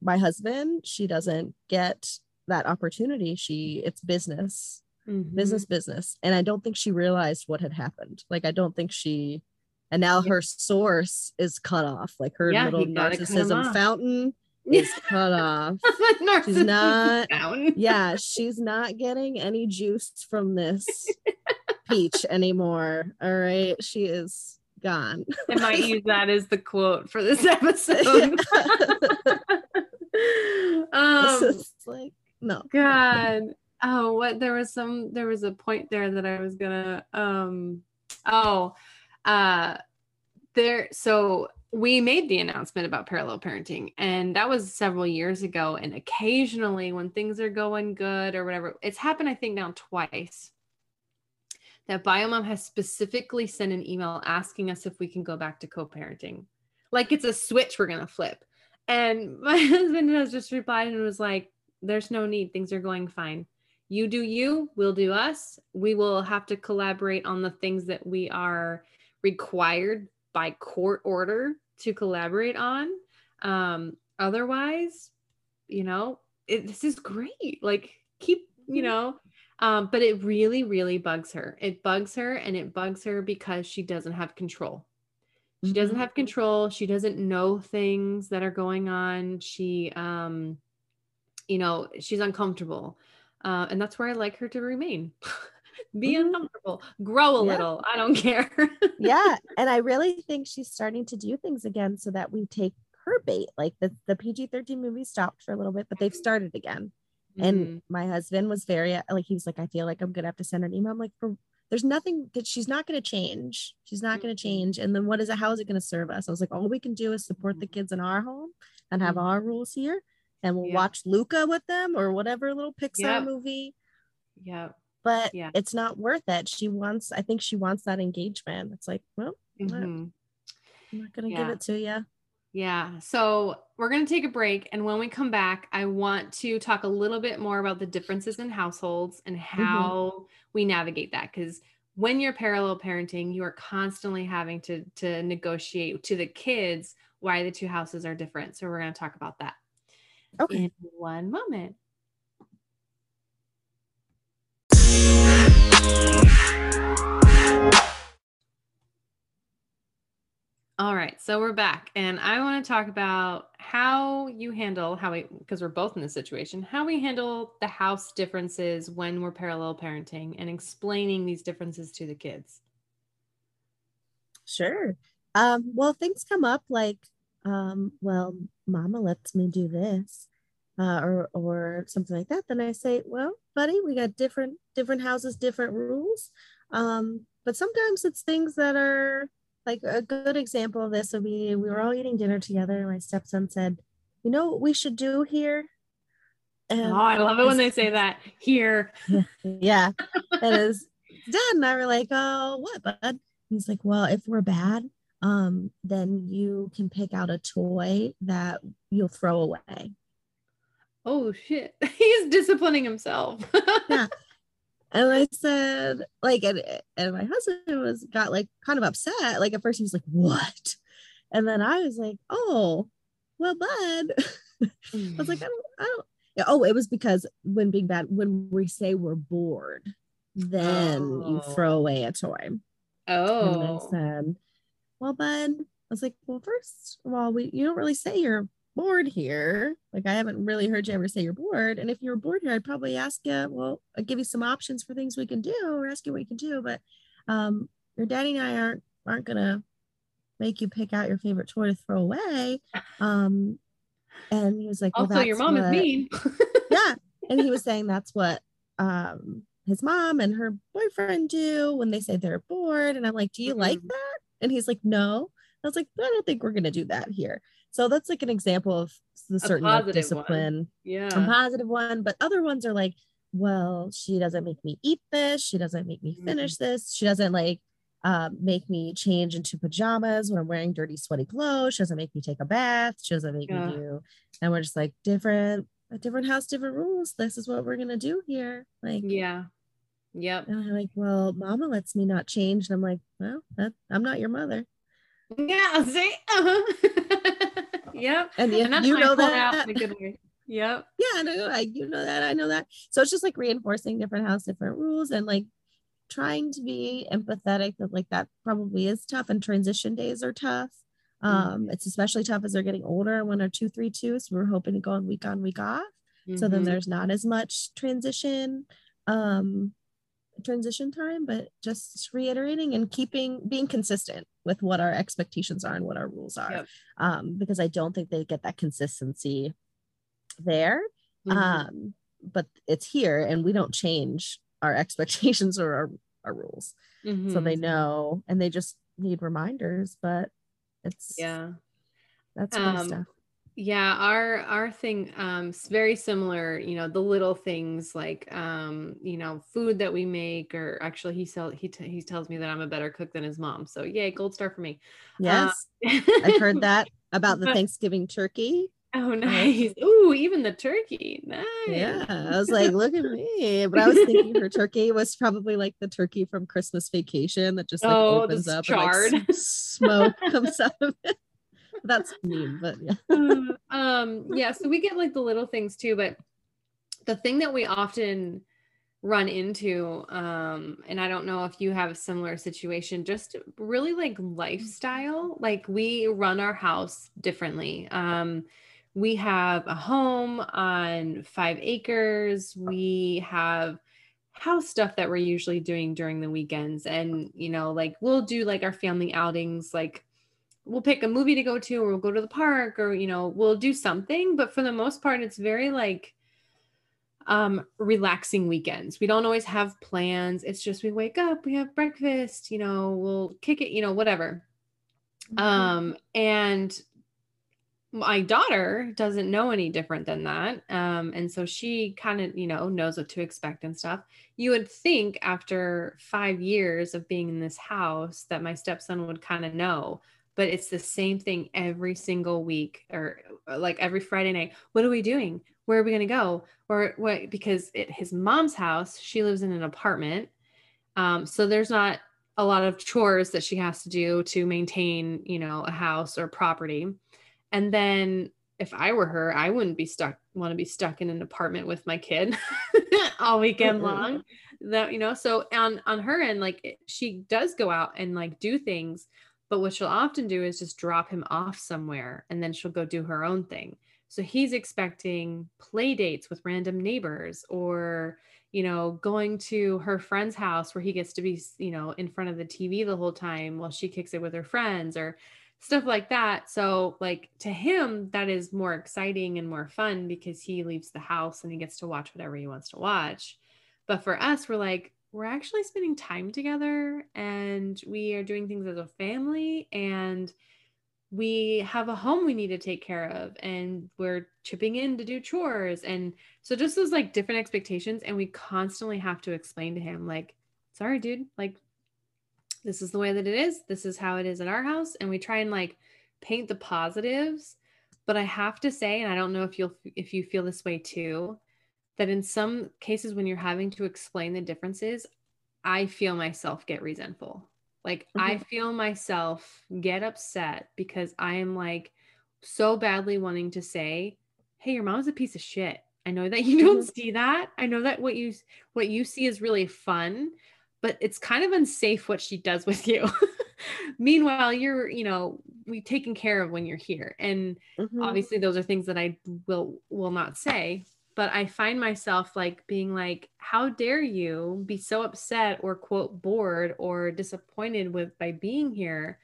my husband. She doesn't get that opportunity. She it's business mm-hmm. business business. And i don't think she realized what had happened. Like i don't think she and now her source is cut off. Like her yeah, little narcissism fountain is cut off. she's not. Down. yeah, she's not getting any juice from this peach anymore. All right, she is gone. I might use that as the quote for this episode. um, it's like no. God. Oh, what there was some there was a point there that I was gonna um oh uh there so we made the announcement about parallel parenting and that was several years ago and occasionally when things are going good or whatever it's happened i think now twice that biomom has specifically sent an email asking us if we can go back to co-parenting. Like it's a switch we're going to flip. And my husband has just replied and was like there's no need. Things are going fine. You do you we'll do us. We will have to collaborate on the things that we are required by court order to collaborate on. Um, otherwise, you know, it, this is great. Like, keep, you mm-hmm. know, um, but it really, really bugs her. It bugs her and it bugs her because she doesn't have control. She doesn't mm-hmm. have control. She doesn't know things that are going on. She, um, you know, she's uncomfortable. Uh, and that's where I like her to remain. be mm-hmm. uncomfortable, grow a yeah. little. I don't care. yeah. And I really think she's starting to do things again so that we take her bait. Like the, the PG 13 movie stopped for a little bit, but they've started again. Mm-hmm. And my husband was very like, he was like, I feel like I'm going to have to send an email. I'm like, for, there's nothing that she's not going to change. She's not going to mm-hmm. change. And then what is it? How is it going to serve us? I was like, all we can do is support the kids in our home and have mm-hmm. our rules here. And we'll yeah. watch Luca with them or whatever little Pixar yep. movie. Yeah but yeah. it's not worth it. She wants, I think she wants that engagement. It's like, well, mm-hmm. I'm not going to yeah. give it to you. Yeah. So we're going to take a break. And when we come back, I want to talk a little bit more about the differences in households and mm-hmm. how mm-hmm. we navigate that. Because when you're parallel parenting, you are constantly having to, to negotiate to the kids why the two houses are different. So we're going to talk about that okay. in one moment. All right, so we're back, and I want to talk about how you handle how we, because we're both in this situation, how we handle the house differences when we're parallel parenting and explaining these differences to the kids. Sure. um, well, things come up like, um, well, mama lets me do this. Uh, or or something like that, then I say, well, buddy, we got different different houses, different rules. Um, but sometimes it's things that are like a good example of this would be we were all eating dinner together, and my stepson said, "You know what we should do here." And oh, I love it when they say that here. yeah, and his dad and I were like, "Oh, what, bud?" He's like, "Well, if we're bad, um, then you can pick out a toy that you'll throw away." Oh shit! He's disciplining himself. yeah, and I said, like, and, and my husband was got like kind of upset. Like at first he was like, "What?" And then I was like, "Oh, well, bud." I was like, "I don't, I don't." Yeah, oh, it was because when being bad, when we say we're bored, then oh. you throw away a toy. Oh. And I oh. said, "Well, bud." I was like, "Well, first of all, we you don't really say you're bored here. Like I haven't really heard you ever say you're bored. And if you're bored here, I'd probably ask you, well, I'd give you some options for things we can do or ask you what you can do. But um, your daddy and I aren't aren't gonna make you pick out your favorite toy to throw away. Um, and he was like, well, also your mom what, is mean. yeah. And he was saying that's what um his mom and her boyfriend do when they say they're bored. And I'm like, do you mm-hmm. like that? And he's like, no. I was like, I don't think we're gonna do that here. So that's like an example of the certain like, discipline. One. Yeah. A positive one. But other ones are like, well, she doesn't make me eat this. She doesn't make me finish mm-hmm. this. She doesn't like um, make me change into pajamas when I'm wearing dirty, sweaty clothes. She doesn't make me take a bath. She doesn't make yeah. me do. And we're just like different, a different house, different rules. This is what we're gonna do here. Like, yeah, yep. And I'm like, well, Mama lets me not change, and I'm like, well, that, I'm not your mother. Yeah, see, uh-huh. Yep. And, and you know that. in a good way. Yep. Yeah, no, I you know that. I know that. So it's just like reinforcing different house, different rules, and like trying to be empathetic that like that probably is tough and transition days are tough. Um, mm-hmm. it's especially tough as they're getting older when they're two, three, two. So we're hoping to go on week on, week off. Mm-hmm. So then mm-hmm. there's not as much transition um transition time, but just reiterating and keeping being consistent with what our expectations are and what our rules are. Yep. Um, because I don't think they get that consistency there. Mm-hmm. Um, but it's here and we don't change our expectations or our, our rules. Mm-hmm. So they know and they just need reminders, but it's yeah. That's um, stuff yeah our our thing um very similar you know the little things like um you know food that we make or actually he sell he, t- he tells me that i'm a better cook than his mom so yay gold star for me. Yes uh, i've heard that about the thanksgiving turkey. Oh nice. Ooh, even the turkey nice. Yeah i was like look at me but i was thinking her turkey was probably like the turkey from christmas vacation that just like oh, opens up charred. and like smoke comes out of it that's mean, but yeah. um, yeah, so we get like the little things too, but the thing that we often run into um and i don't know if you have a similar situation just really like lifestyle like we run our house differently. Um we have a home on five acres. We have house stuff that we're usually doing during the weekends. And you know like we'll do like our family outings like we'll pick a movie to go to or we'll go to the park or you know we'll do something but for the most part it's very like um relaxing weekends. We don't always have plans. It's just we wake up we have breakfast you know we'll kick it you know whatever. Mm-hmm. um and my daughter doesn't know any different than that. Um and so she kind of you know knows what to expect and stuff. You would think after 5 years of being in this house that my stepson would kind of know but it's the same thing every single week or uh, like every Friday night. What are we doing? Where are we going to go? Or what? Because at his mom's house, she lives in an apartment. Um, so there's not a lot of chores that she has to do to maintain, you know, a house or property. And then if I were her, I wouldn't be stuck, want to be stuck in an apartment with my kid all weekend long. That, you know, so on on her end, like she does go out and like do things, but what she'll often do is just drop him off somewhere and then she'll go do her own thing. So he's expecting play dates with random neighbors or, you know, going to her friend's house where he gets to be, you know, in front of the TV the whole time while she kicks it with her friends or stuff like that. So, like, to him, that is more exciting and more fun because he leaves the house and he gets to watch whatever he wants to watch. But for us, we're like, we're actually spending time together and we are doing things as a family and we have a home we need to take care of and we're chipping in to do chores and so just those like different expectations and we constantly have to explain to him like sorry dude like this is the way that it is this is how it is at our house and we try and like paint the positives but i have to say and i don't know if you'll if you feel this way too that in some cases when you're having to explain the differences i feel myself get resentful like mm-hmm. I feel myself get upset because I am like so badly wanting to say, "Hey, your mom's a piece of shit." I know that you don't mm-hmm. see that. I know that what you what you see is really fun, but it's kind of unsafe what she does with you. Meanwhile, you're, you know, we taken care of when you're here. And mm-hmm. obviously those are things that I will will not say, but I find myself like being like, how dare you be so upset or quote bored or disappointed with by being here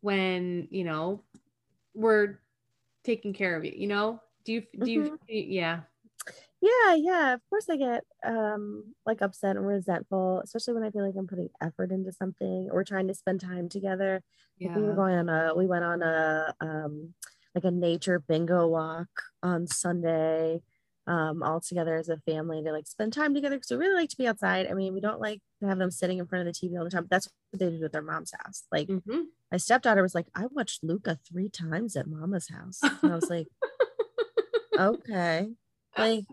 when, you know, we're taking care of you, you know? Do you do you mm-hmm. yeah. Yeah, yeah. Of course I get um like upset and resentful, especially when I feel like I'm putting effort into something or trying to spend time together. Yeah. we were going on a we went on a um like a nature bingo walk on Sunday um, all together as a family to like spend time together because we really like to be outside. I mean, we don't like to have them sitting in front of the TV all the time. That's what they did at their mom's house. Like mm-hmm. my stepdaughter was like, I watched Luca three times at mama's house. And I was like, okay. Like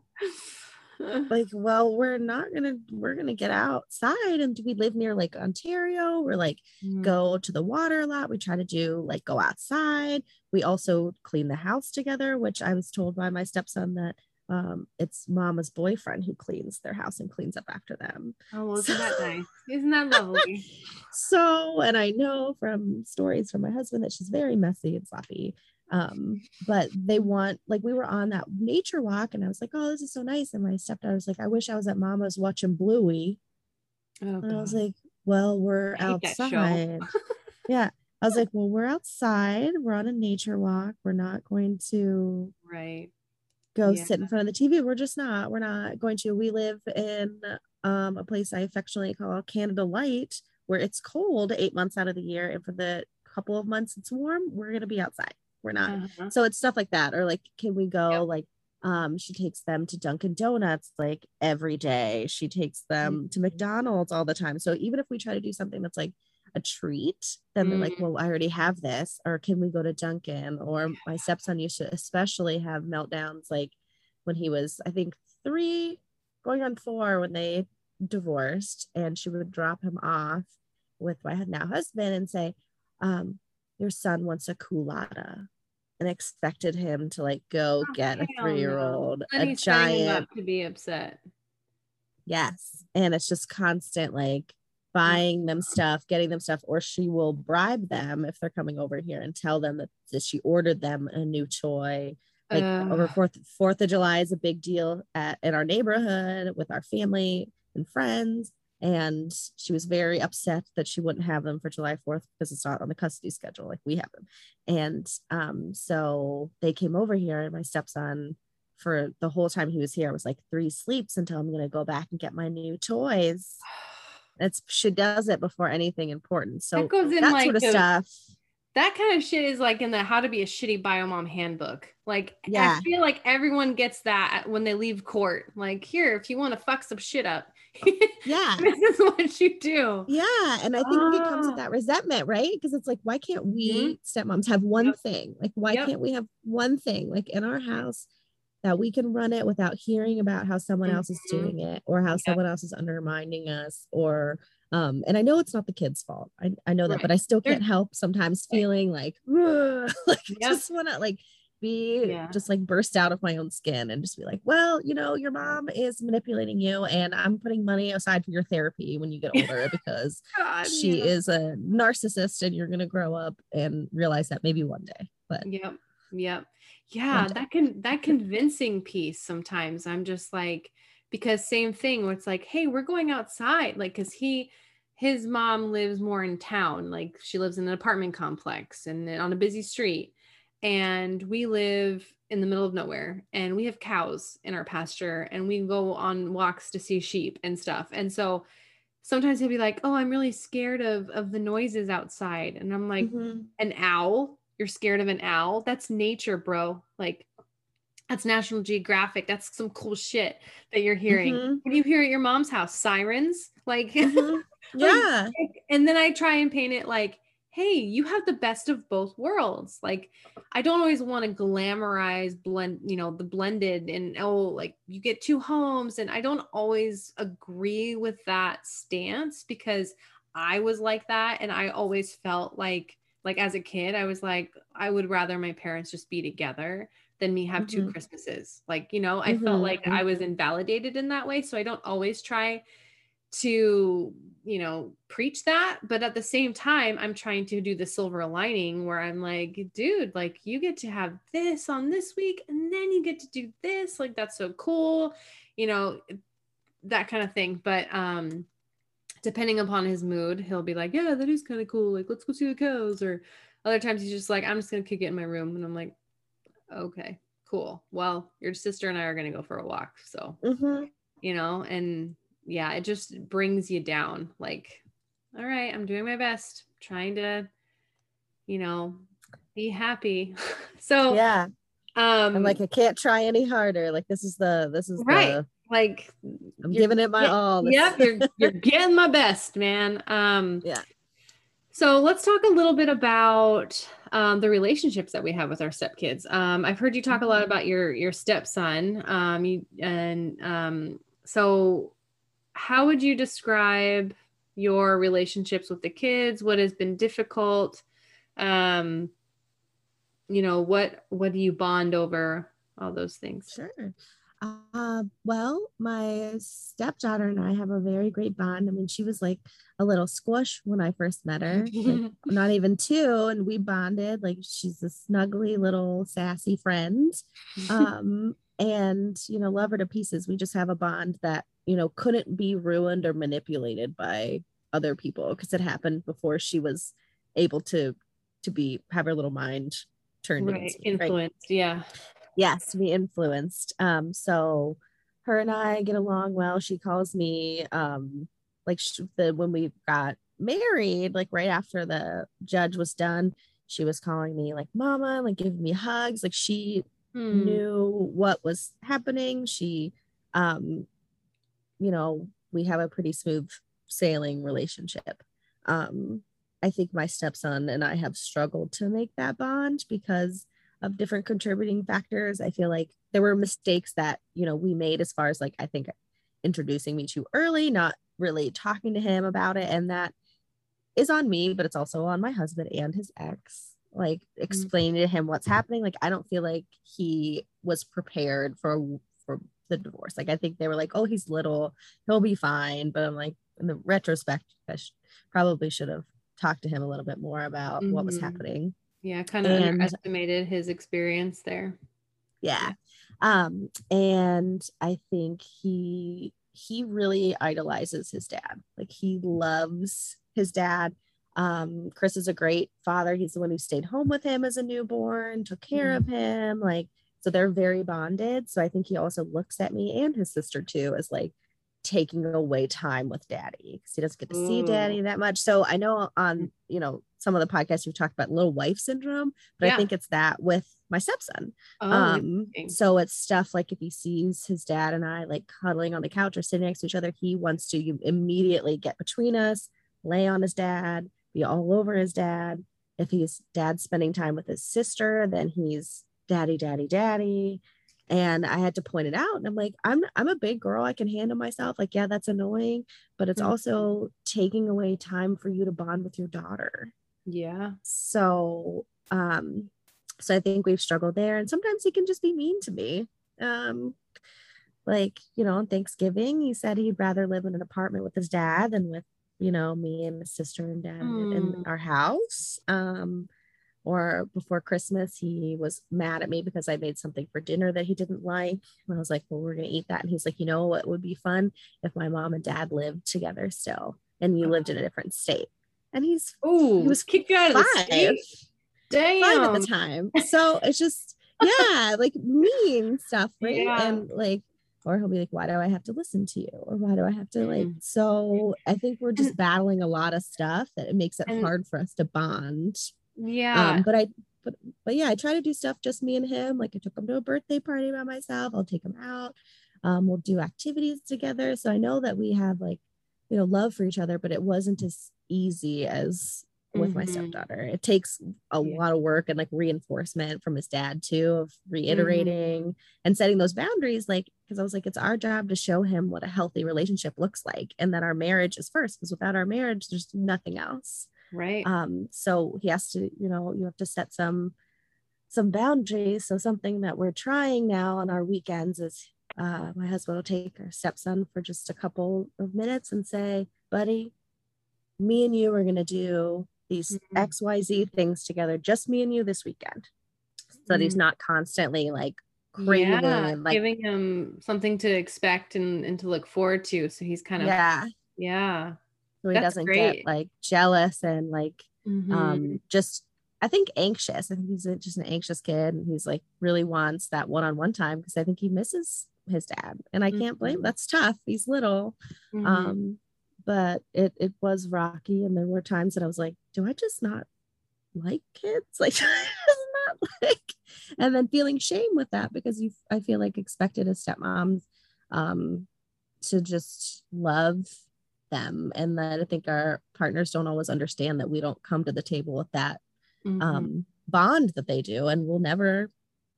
like well we're not gonna we're gonna get outside and we live near like ontario we're like mm. go to the water a lot we try to do like go outside we also clean the house together which i was told by my stepson that um, it's mama's boyfriend who cleans their house and cleans up after them. Oh, well, isn't so, that nice? Isn't that lovely? so, and I know from stories from my husband that she's very messy and sloppy. Um, but they want like we were on that nature walk, and I was like, "Oh, this is so nice." And my stepdad was like, "I wish I was at Mama's watching Bluey." Oh, and I was like, "Well, we're outside." yeah, I was like, "Well, we're outside. We're on a nature walk. We're not going to right." Go yeah. sit in front of the TV. We're just not. We're not going to. We live in um, a place I affectionately call Canada Light, where it's cold eight months out of the year, and for the couple of months it's warm, we're gonna be outside. We're not. Uh-huh. So it's stuff like that, or like, can we go? Yep. Like, um, she takes them to Dunkin' Donuts like every day. She takes them mm-hmm. to McDonald's all the time. So even if we try to do something that's like a treat, then they're like, mm. well, I already have this, or can we go to Dunkin'? Or my stepson used to especially have meltdowns like when he was, I think, three, going on four when they divorced, and she would drop him off with my now husband and say, um, your son wants a Coolatta and expected him to like go oh, get a three-year-old no. a giant to be upset yes and it's just constant like buying them stuff, getting them stuff, or she will bribe them if they're coming over here and tell them that, that she ordered them a new toy. Like uh, over Fourth Fourth of July is a big deal at in our neighborhood with our family and friends. And she was very upset that she wouldn't have them for July 4th because it's not on the custody schedule like we have them. And um, so they came over here, and my stepson for the whole time he was here was like three sleeps until I'm gonna go back and get my new toys. It's she does it before anything important. So that goes in that like sort of the, stuff. That kind of shit is like in the how to be a shitty bio mom handbook. Like yeah. I feel like everyone gets that when they leave court. Like here, if you want to fuck some shit up, yeah, this is what you do. Yeah, and I think it comes with ah. that resentment, right? Because it's like, why can't we mm-hmm. stepmoms have one yep. thing? Like, why yep. can't we have one thing? Like in our house, that we can run it without hearing about how someone else is mm-hmm. doing it or how yeah. someone else is undermining us or um and i know it's not the kids fault i, I know that right. but i still can't help sometimes feeling like like yep. just want to like be yeah. just like burst out of my own skin and just be like well you know your mom is manipulating you and i'm putting money aside for your therapy when you get older because God, she yeah. is a narcissist and you're going to grow up and realize that maybe one day but yep yep yeah that can that convincing piece sometimes i'm just like because same thing where it's like hey we're going outside like because he his mom lives more in town like she lives in an apartment complex and on a busy street and we live in the middle of nowhere and we have cows in our pasture and we go on walks to see sheep and stuff and so sometimes he'll be like oh i'm really scared of of the noises outside and i'm like mm-hmm. an owl you're scared of an owl that's nature bro. Like that's national geographic that's some cool shit that you're hearing. Mm-hmm. what do you hear at your mom's house? Sirens? Like mm-hmm. yeah. and then i try and paint it like hey you have the best of both worlds. Like i don't always want to glamorize blend you know the blended and oh like you get two homes and i don't always agree with that stance because i was like that and i always felt like like as a kid i was like i would rather my parents just be together than me have mm-hmm. two christmases like you know i mm-hmm. felt like i was invalidated in that way so i don't always try to you know preach that but at the same time i'm trying to do the silver lining where i'm like dude like you get to have this on this week and then you get to do this like that's so cool you know that kind of thing but um depending upon his mood he'll be like yeah that is kind of cool like let's go see the cows or other times he's just like i'm just gonna kick it in my room and i'm like okay cool well your sister and i are gonna go for a walk so mm-hmm. you know and yeah, it just brings you down. Like, all right, I'm doing my best, trying to, you know, be happy. so yeah. Um I'm like, I can't try any harder. Like this is the this is right. The, like I'm giving it my all. This- yep, you're you're getting my best, man. Um yeah. So let's talk a little bit about um, the relationships that we have with our stepkids. Um, I've heard you talk a lot mm-hmm. about your your stepson, um, you, and um, so how would you describe your relationships with the kids? What has been difficult? Um, you know, what what do you bond over? All those things. Sure. Uh, well, my stepdaughter and I have a very great bond. I mean, she was like a little squish when I first met her, like, not even two, and we bonded. Like she's a snuggly little sassy friend, um, and you know, love her to pieces. We just have a bond that you know couldn't be ruined or manipulated by other people because it happened before she was able to to be have her little mind turned right. into, influenced right? yeah yes to be influenced um so her and i get along well she calls me um like the when we got married like right after the judge was done she was calling me like mama like giving me hugs like she hmm. knew what was happening she um you know, we have a pretty smooth sailing relationship. Um, I think my stepson and I have struggled to make that bond because of different contributing factors. I feel like there were mistakes that, you know, we made as far as like, I think introducing me too early, not really talking to him about it. And that is on me, but it's also on my husband and his ex. Like mm-hmm. explaining to him what's happening. Like, I don't feel like he was prepared for for the divorce. Like I think they were like, oh, he's little, he'll be fine. But I'm like, in the retrospect, I sh- probably should have talked to him a little bit more about mm-hmm. what was mm-hmm. happening. Yeah, kind of and, underestimated his experience there. Yeah. Um, and I think he he really idolizes his dad. Like he loves his dad. Um, Chris is a great father. He's the one who stayed home with him as a newborn, took care mm-hmm. of him. Like so they're very bonded. So I think he also looks at me and his sister too as like taking away time with daddy because he doesn't get to see daddy that much. So I know on, mm. you know, some of the podcasts you've talked about little wife syndrome, but yeah. I think it's that with my stepson. Oh, um, so it's stuff like if he sees his dad and I like cuddling on the couch or sitting next to each other, he wants to immediately get between us, lay on his dad, be all over his dad. If he's dad spending time with his sister, then he's daddy, daddy, daddy. And I had to point it out. And I'm like, I'm I'm a big girl. I can handle myself. Like, yeah, that's annoying, but it's mm-hmm. also taking away time for you to bond with your daughter. Yeah. So um, so I think we've struggled there. And sometimes he can just be mean to me. Um, like, you know, on Thanksgiving, he said he'd rather live in an apartment with his dad than with, you know, me and his sister and dad mm. in our house. Um, or before Christmas, he was mad at me because I made something for dinner that he didn't like. And I was like, well, we're going to eat that. And he's like, you know what would be fun if my mom and dad lived together still and you lived in a different state. And he's, oh, he was kicked out of the state. Damn. Five at the time. So it's just, yeah, like mean stuff, right? Yeah. And like, or he'll be like, why do I have to listen to you? Or why do I have to like, mm. so I think we're just battling a lot of stuff that it makes it and, hard for us to bond yeah. Um, but I but but yeah, I try to do stuff just me and him. Like I took him to a birthday party by myself. I'll take him out. Um, we'll do activities together. So I know that we have like, you know, love for each other, but it wasn't as easy as with mm-hmm. my stepdaughter. It takes a yeah. lot of work and like reinforcement from his dad too of reiterating mm-hmm. and setting those boundaries. Like, because I was like, it's our job to show him what a healthy relationship looks like and that our marriage is first. Because without our marriage, there's nothing else right um so he has to you know you have to set some some boundaries so something that we're trying now on our weekends is uh, my husband will take our stepson for just a couple of minutes and say buddy me and you are going to do these mm-hmm. xyz things together just me and you this weekend so mm-hmm. that he's mm-hmm. not constantly like craving yeah, and like giving him something to expect and, and to look forward to so he's kind of yeah yeah so he That's doesn't great. get like jealous and like mm-hmm. um just I think anxious. I think he's a, just an anxious kid and he's like really wants that one-on-one time because I think he misses his dad and I can't blame mm-hmm. that's tough. He's little. Mm-hmm. Um but it it was rocky and there were times that I was like, do I just not like kids? Like not like and then feeling shame with that because you I feel like expected as stepmoms um to just love them and that i think our partners don't always understand that we don't come to the table with that mm-hmm. um, bond that they do and we'll never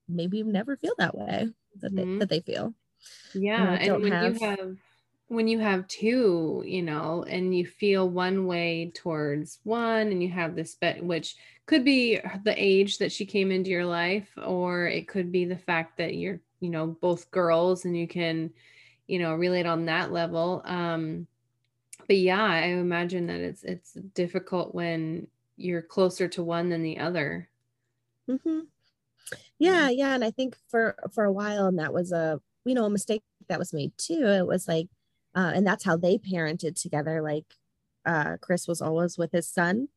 maybe never feel that way that, mm-hmm. they, that they feel yeah and, and when have... you have when you have two you know and you feel one way towards one and you have this bet which could be the age that she came into your life or it could be the fact that you're you know both girls and you can you know relate on that level um but yeah i imagine that it's it's difficult when you're closer to one than the other mm-hmm. yeah yeah and i think for for a while and that was a you know a mistake that was made too it was like uh, and that's how they parented together like uh, chris was always with his son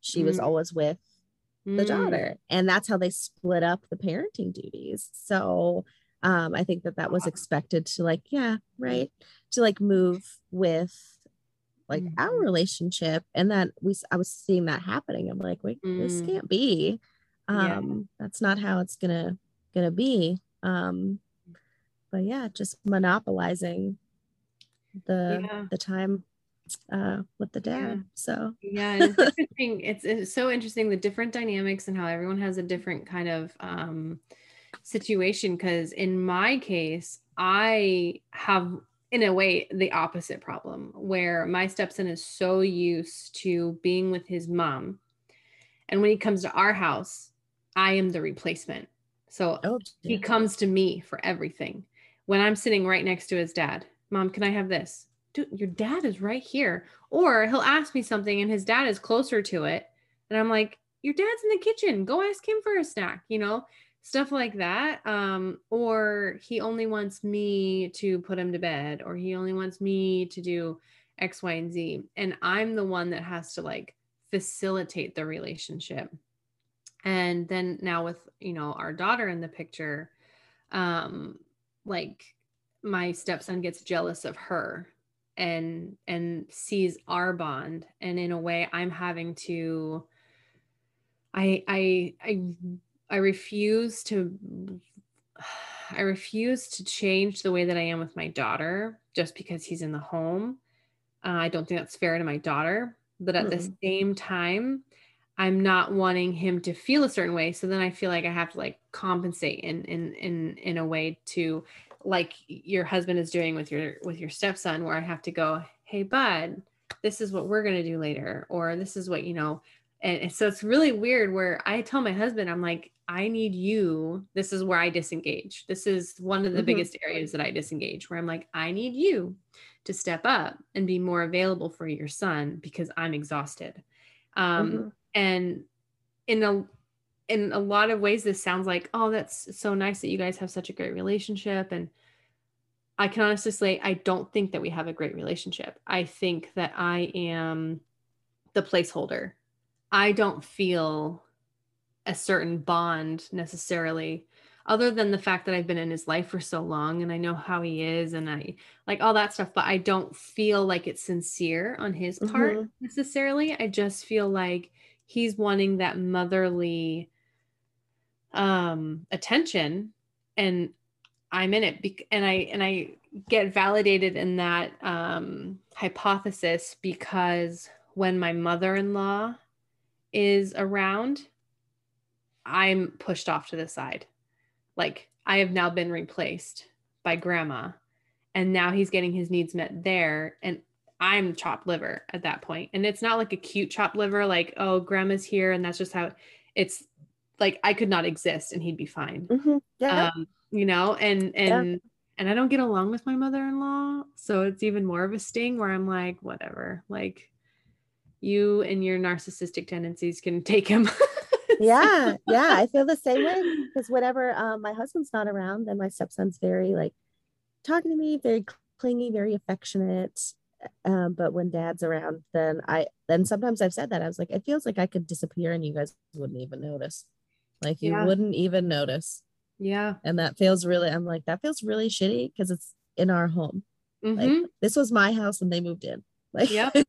she mm. was always with the mm. daughter and that's how they split up the parenting duties so um, i think that that was expected to like yeah right to like move with like mm-hmm. our relationship and then we i was seeing that happening i'm like wait mm. this can't be um yeah. that's not how it's gonna gonna be um but yeah just monopolizing the yeah. the time uh with the dad yeah. so yeah it's interesting it's, it's so interesting the different dynamics and how everyone has a different kind of um situation because in my case i have in a way the opposite problem where my stepson is so used to being with his mom and when he comes to our house i am the replacement. So oh, he comes to me for everything. When i'm sitting right next to his dad mom can i have this? Dude your dad is right here. Or he'll ask me something and his dad is closer to it and i'm like your dad's in the kitchen. Go ask him for a snack you know stuff like that um or he only wants me to put him to bed or he only wants me to do x y and z. And i'm the one that has to like facilitate the relationship. And then now with you know our daughter in the picture um like my stepson gets jealous of her and and sees our bond. And in a way i'm having to i i i I refuse to I refuse to change the way that I am with my daughter just because he's in the home. Uh, I don't think that's fair to my daughter, but at mm. the same time, I'm not wanting him to feel a certain way. So then I feel like I have to like compensate in in in in a way to like your husband is doing with your with your stepson, where I have to go, hey bud, this is what we're gonna do later, or this is what you know. And so it's really weird where I tell my husband, I'm like, I need you. This is where I disengage. This is one of the mm-hmm. biggest areas that I disengage, where I'm like, I need you to step up and be more available for your son because I'm exhausted. Um, mm-hmm. And in a in a lot of ways this sounds like oh that's so nice that you guys have such a great relationship and i can honestly say i don't think that we have a great relationship i think that i am the placeholder i don't feel a certain bond necessarily other than the fact that I've been in his life for so long and I know how he is and I like all that stuff, but I don't feel like it's sincere on his part mm-hmm. necessarily. I just feel like he's wanting that motherly um attention and I'm in it be- and I and I get validated in that um hypothesis because when my mother-in-law is around I'm pushed off to the side like I have now been replaced by grandma and now he's getting his needs met there and I'm chopped liver at that point. And it's not like a cute chopped liver like oh grandma's here and that's just how it's like I could not exist and he'd be fine. Mm-hmm. Yeah. Um, you know, and and yeah. and I don't get along with my mother-in-law, so it's even more of a sting where I'm like whatever. Like you and your narcissistic tendencies can take him. yeah yeah i feel the same way because whenever um, my husband's not around then my stepson's very like talking to me very clingy very affectionate um, but when dad's around then i then sometimes i've said that i was like it feels like i could disappear and you guys wouldn't even notice like you yeah. wouldn't even notice yeah and that feels really i'm like that feels really shitty because it's in our home mm-hmm. like this was my house and they moved in like yeah and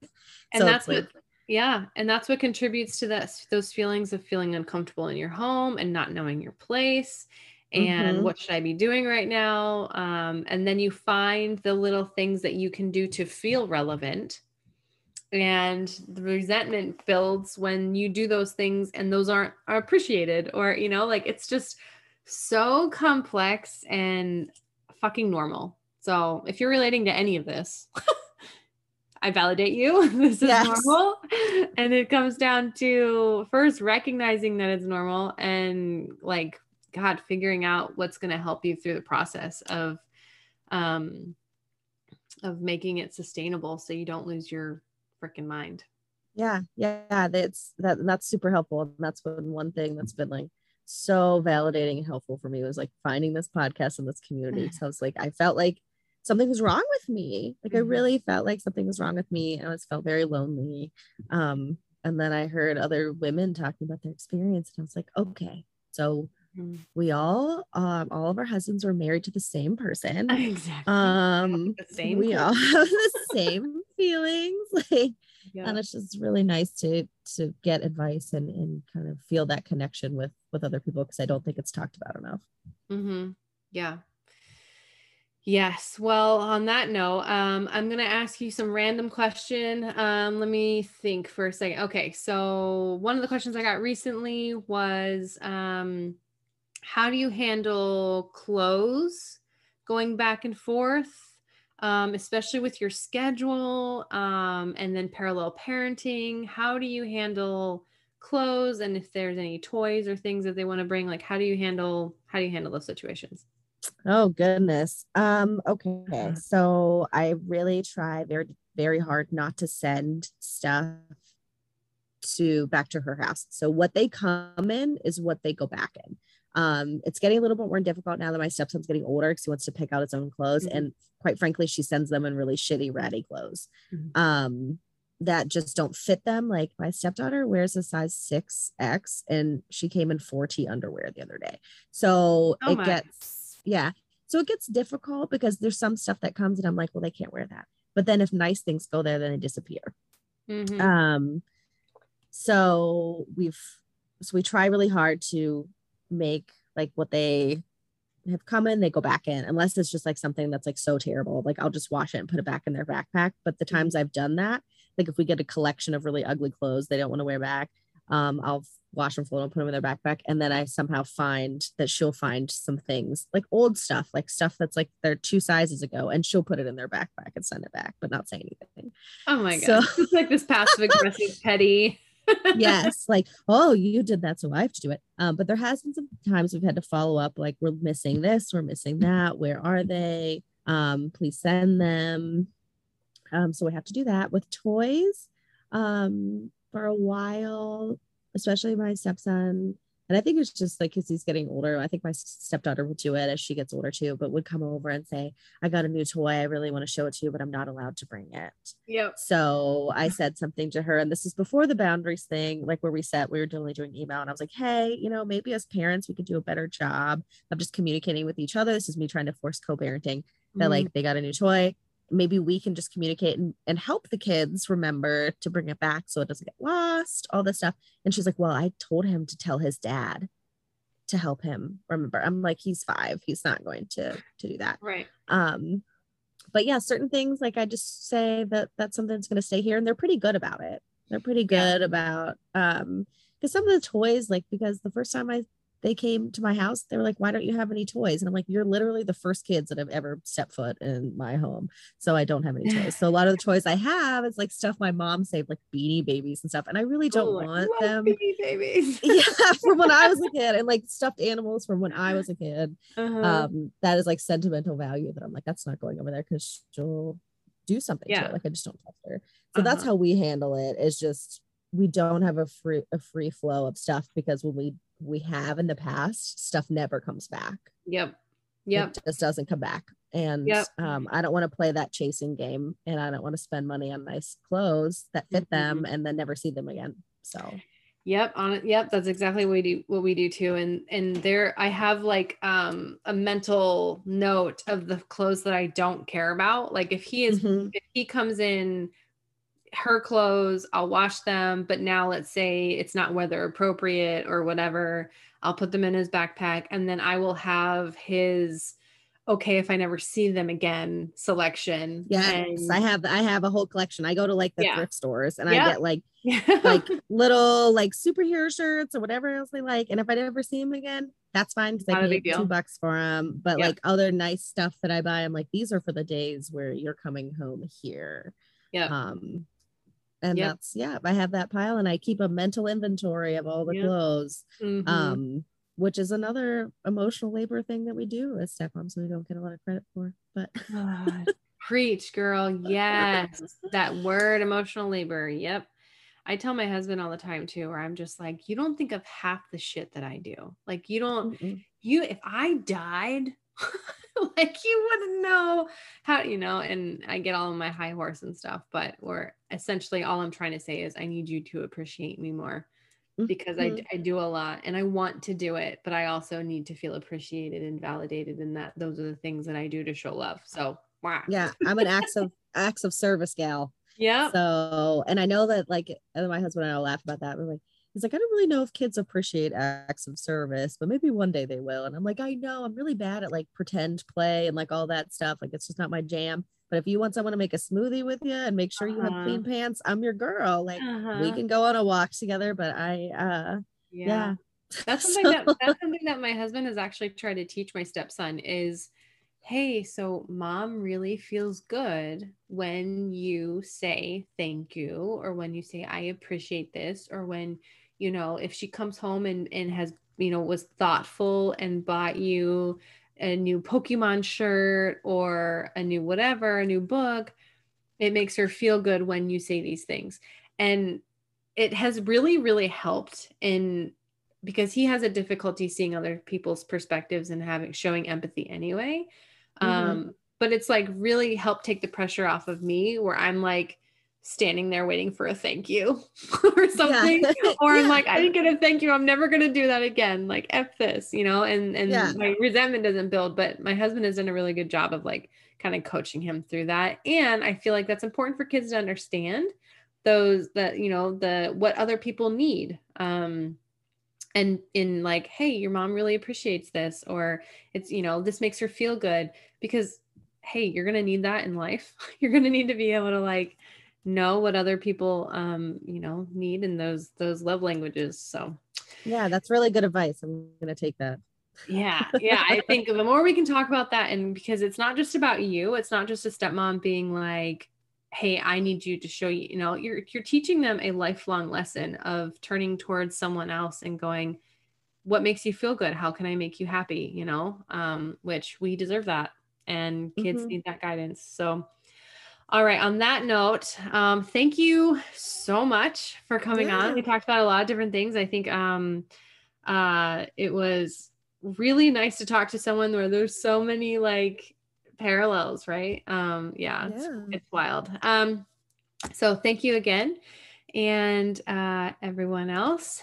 so that's like, what yeah, and that's what contributes to that those feelings of feeling uncomfortable in your home and not knowing your place and mm-hmm. what should I be doing right now? Um, and then you find the little things that you can do to feel relevant. And the resentment builds when you do those things and those aren't are appreciated, or you know, like it's just so complex and fucking normal. So if you're relating to any of this, I validate you. this is yes. normal. And it comes down to first recognizing that it's normal and like God figuring out what's going to help you through the process of um of making it sustainable so you don't lose your freaking mind. Yeah, yeah, that's that that's super helpful. And that's been one thing that's been like so validating and helpful for me was like finding this podcast and this community. So I was like, I felt like something was wrong with me. Like mm-hmm. I really felt like something was wrong with me. and I was felt very lonely. Um, and then I heard other women talking about their experience, and I was like, okay, so mm-hmm. we all, um, all of our husbands were married to the same person. Exactly. Um, the same we all have the same feelings. Like, yeah. and it's just really nice to to get advice and and kind of feel that connection with with other people because I don't think it's talked about enough. Mm-hmm. Yeah, Yes. Well, on that note, um, I'm going to ask you some random question. Um, let me think for a second. Okay. So, one of the questions I got recently was um, How do you handle clothes going back and forth, um, especially with your schedule um, and then parallel parenting? How do you handle clothes and if there's any toys or things that they want to bring like how do you handle how do you handle those situations Oh goodness. Um okay. So I really try very very hard not to send stuff to back to her house. So what they come in is what they go back in. Um it's getting a little bit more difficult now that my stepson's getting older because he wants to pick out his own clothes mm-hmm. and quite frankly she sends them in really shitty ratty clothes. Mm-hmm. Um that just don't fit them. Like my stepdaughter wears a size 6X and she came in 4T underwear the other day. So oh it my. gets yeah. So it gets difficult because there's some stuff that comes and I'm like, well, they can't wear that. But then if nice things go there, then they disappear. Mm-hmm. Um, so we've so we try really hard to make like what they have come in, they go back in, unless it's just like something that's like so terrible. Like I'll just wash it and put it back in their backpack. But the times mm-hmm. I've done that, like if we get a collection of really ugly clothes they don't want to wear back, um, I'll wash them, fold them, put them in their backpack, and then I somehow find that she'll find some things like old stuff, like stuff that's like they're two sizes ago, and she'll put it in their backpack and send it back, but not say anything. Oh my god! So, it's like this passive aggressive petty. yes, like oh, you did that, so I have to do it. Um, but there has been some times we've had to follow up, like we're missing this, we're missing that. Where are they? Um, please send them. Um, so we have to do that with toys. Um, for a while, especially my stepson, And I think it's just like because he's getting older. I think my stepdaughter will do it as she gets older too, but would come over and say, I got a new toy. I really want to show it to you, but I'm not allowed to bring it. Yep. So I said something to her, and this is before the boundaries thing, like where we said we were only doing email. And I was like, hey, you know, maybe as parents, we could do a better job of just communicating with each other. This is me trying to force co parenting that mm-hmm. like they got a new toy maybe we can just communicate and, and help the kids remember to bring it back so it doesn't get lost all this stuff. And she's like well i told him to tell his dad to help him remember. I'm like he's five. He's not going to to do that. Right. Um but yeah certain things like i just say that that's something that's going to stay here and they're pretty good about it. They're pretty good yeah. about um because some of the toys like because the first time i they came to my house. They were like, "Why don't you have any toys?" And I'm like, "You're literally the first kids that have ever stepped foot in my home, so I don't have any toys. So a lot of the toys I have is like stuff my mom saved, like Beanie Babies and stuff, and I really don't oh, want them. Beanie Babies, yeah, from when I was a kid, and like stuffed animals from when I was a kid. Uh-huh. Um, that is like sentimental value that I'm like, that's not going over there because she'll do something yeah. to it. Like I just don't trust her. So uh-huh. that's how we handle it. Is just we don't have a free a free flow of stuff because when we we have in the past stuff never comes back yep yep it just doesn't come back and yep. um, i don't want to play that chasing game and i don't want to spend money on nice clothes that fit mm-hmm. them and then never see them again so Yep, on it. Yep, that's exactly what we do. What we do too, and and there, I have like um a mental note of the clothes that I don't care about. Like if he is, mm-hmm. if he comes in her clothes, I'll wash them, but now let's say it's not weather appropriate or whatever, I'll put them in his backpack and then I will have his okay if I never see them again selection. Yes, and, I have I have a whole collection. I go to like the yeah. thrift stores and. I get like like little like superhero shirts or whatever else they like. And if I never see them again, that's fine because I paid two bucks for them. But like other nice stuff that I buy, I'm like, these are for the days where you're coming home here. Yeah. Um, and yep. that's yeah i have that pile and i keep a mental inventory of all the yep. clothes mm-hmm. um which is another emotional labor thing that we do as stepmoms we don't get a lot of credit for but preach girl yes that word emotional labor yep I tell my husband all the time too, where I'm just like, you don't think of half the shit that I do. Like, you don't, Mm-mm. you, if I died, like you wouldn't know how you know and i get all on my high horse and stuff but or essentially all i'm trying to say is i need you to appreciate me more because mm-hmm. I, I do a lot and i want to do it but i also need to feel appreciated and validated and that those are the things that i do to show love so wow yeah i'm an acts of acts of service gal. Yeah so and i know that like my husband and i laugh about that we're like he's like, I don't really know if kids appreciate acts of service, but maybe one day they will. And I'm like, I know I'm really bad at like pretend play and like all that stuff. Like it's just not my jam. But if you want someone to make a smoothie with you and make sure you uh-huh. have clean uh-huh. pants, I'm your girl. Like uh-huh. we can go on a walk together. But I uh yeah. yeah. That's something so... that that's something that my husband has actually tried to teach my stepson is hey, so mom really feels good when you say thank you, or when you say, I appreciate this, or when you know if she comes home and and has you know was thoughtful and bought you a new pokemon shirt or a new whatever a new book it makes her feel good when you say these things. And it has really really helped in because he has a difficulty seeing other people's perspectives and having showing empathy anyway mm-hmm. um but it's like really helped take the pressure off of me where i'm like standing there waiting for a thank you or something. Yeah. or i'm like i didn't get a thank you. I'm never going to do that again. Like f this you know? And and yeah. my resentment doesn't build but my husband has done a really good job of like kind of coaching him through that. And i feel like that's important for kids to understand those that you know the what other people need. Um and in like hey your mom really appreciates this or it's you know this makes her feel good because hey you're going to need that in life. You're going to need to be able to like know what other people um you know need in those those love languages so. Yeah that's really good advice. I'm gonna take that. Yeah yeah i think the more we can talk about that and because it's not just about you it's not just a stepmom being like hey i need you to show you you know you're you're teaching them a lifelong lesson of turning towards someone else and going what makes you feel good how can i make you happy you know um which we deserve that and kids mm-hmm. need that guidance so all right. On that note, um, thank you so much for coming yeah. on. We talked about a lot of different things. I think um, uh, it was really nice to talk to someone where there's so many like parallels, right? Um, yeah, yeah. It's, it's wild. Um, so thank you again. And uh, everyone else,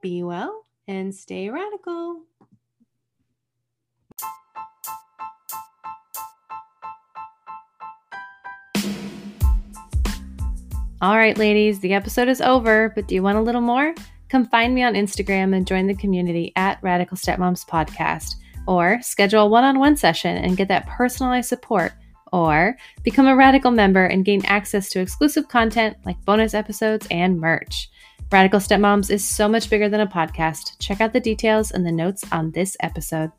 be well and stay radical. All right, ladies, the episode is over, but do you want a little more? Come find me on Instagram and join the community at Radical Stepmoms Podcast, or schedule a one on one session and get that personalized support, or become a Radical member and gain access to exclusive content like bonus episodes and merch. Radical Stepmoms is so much bigger than a podcast. Check out the details in the notes on this episode.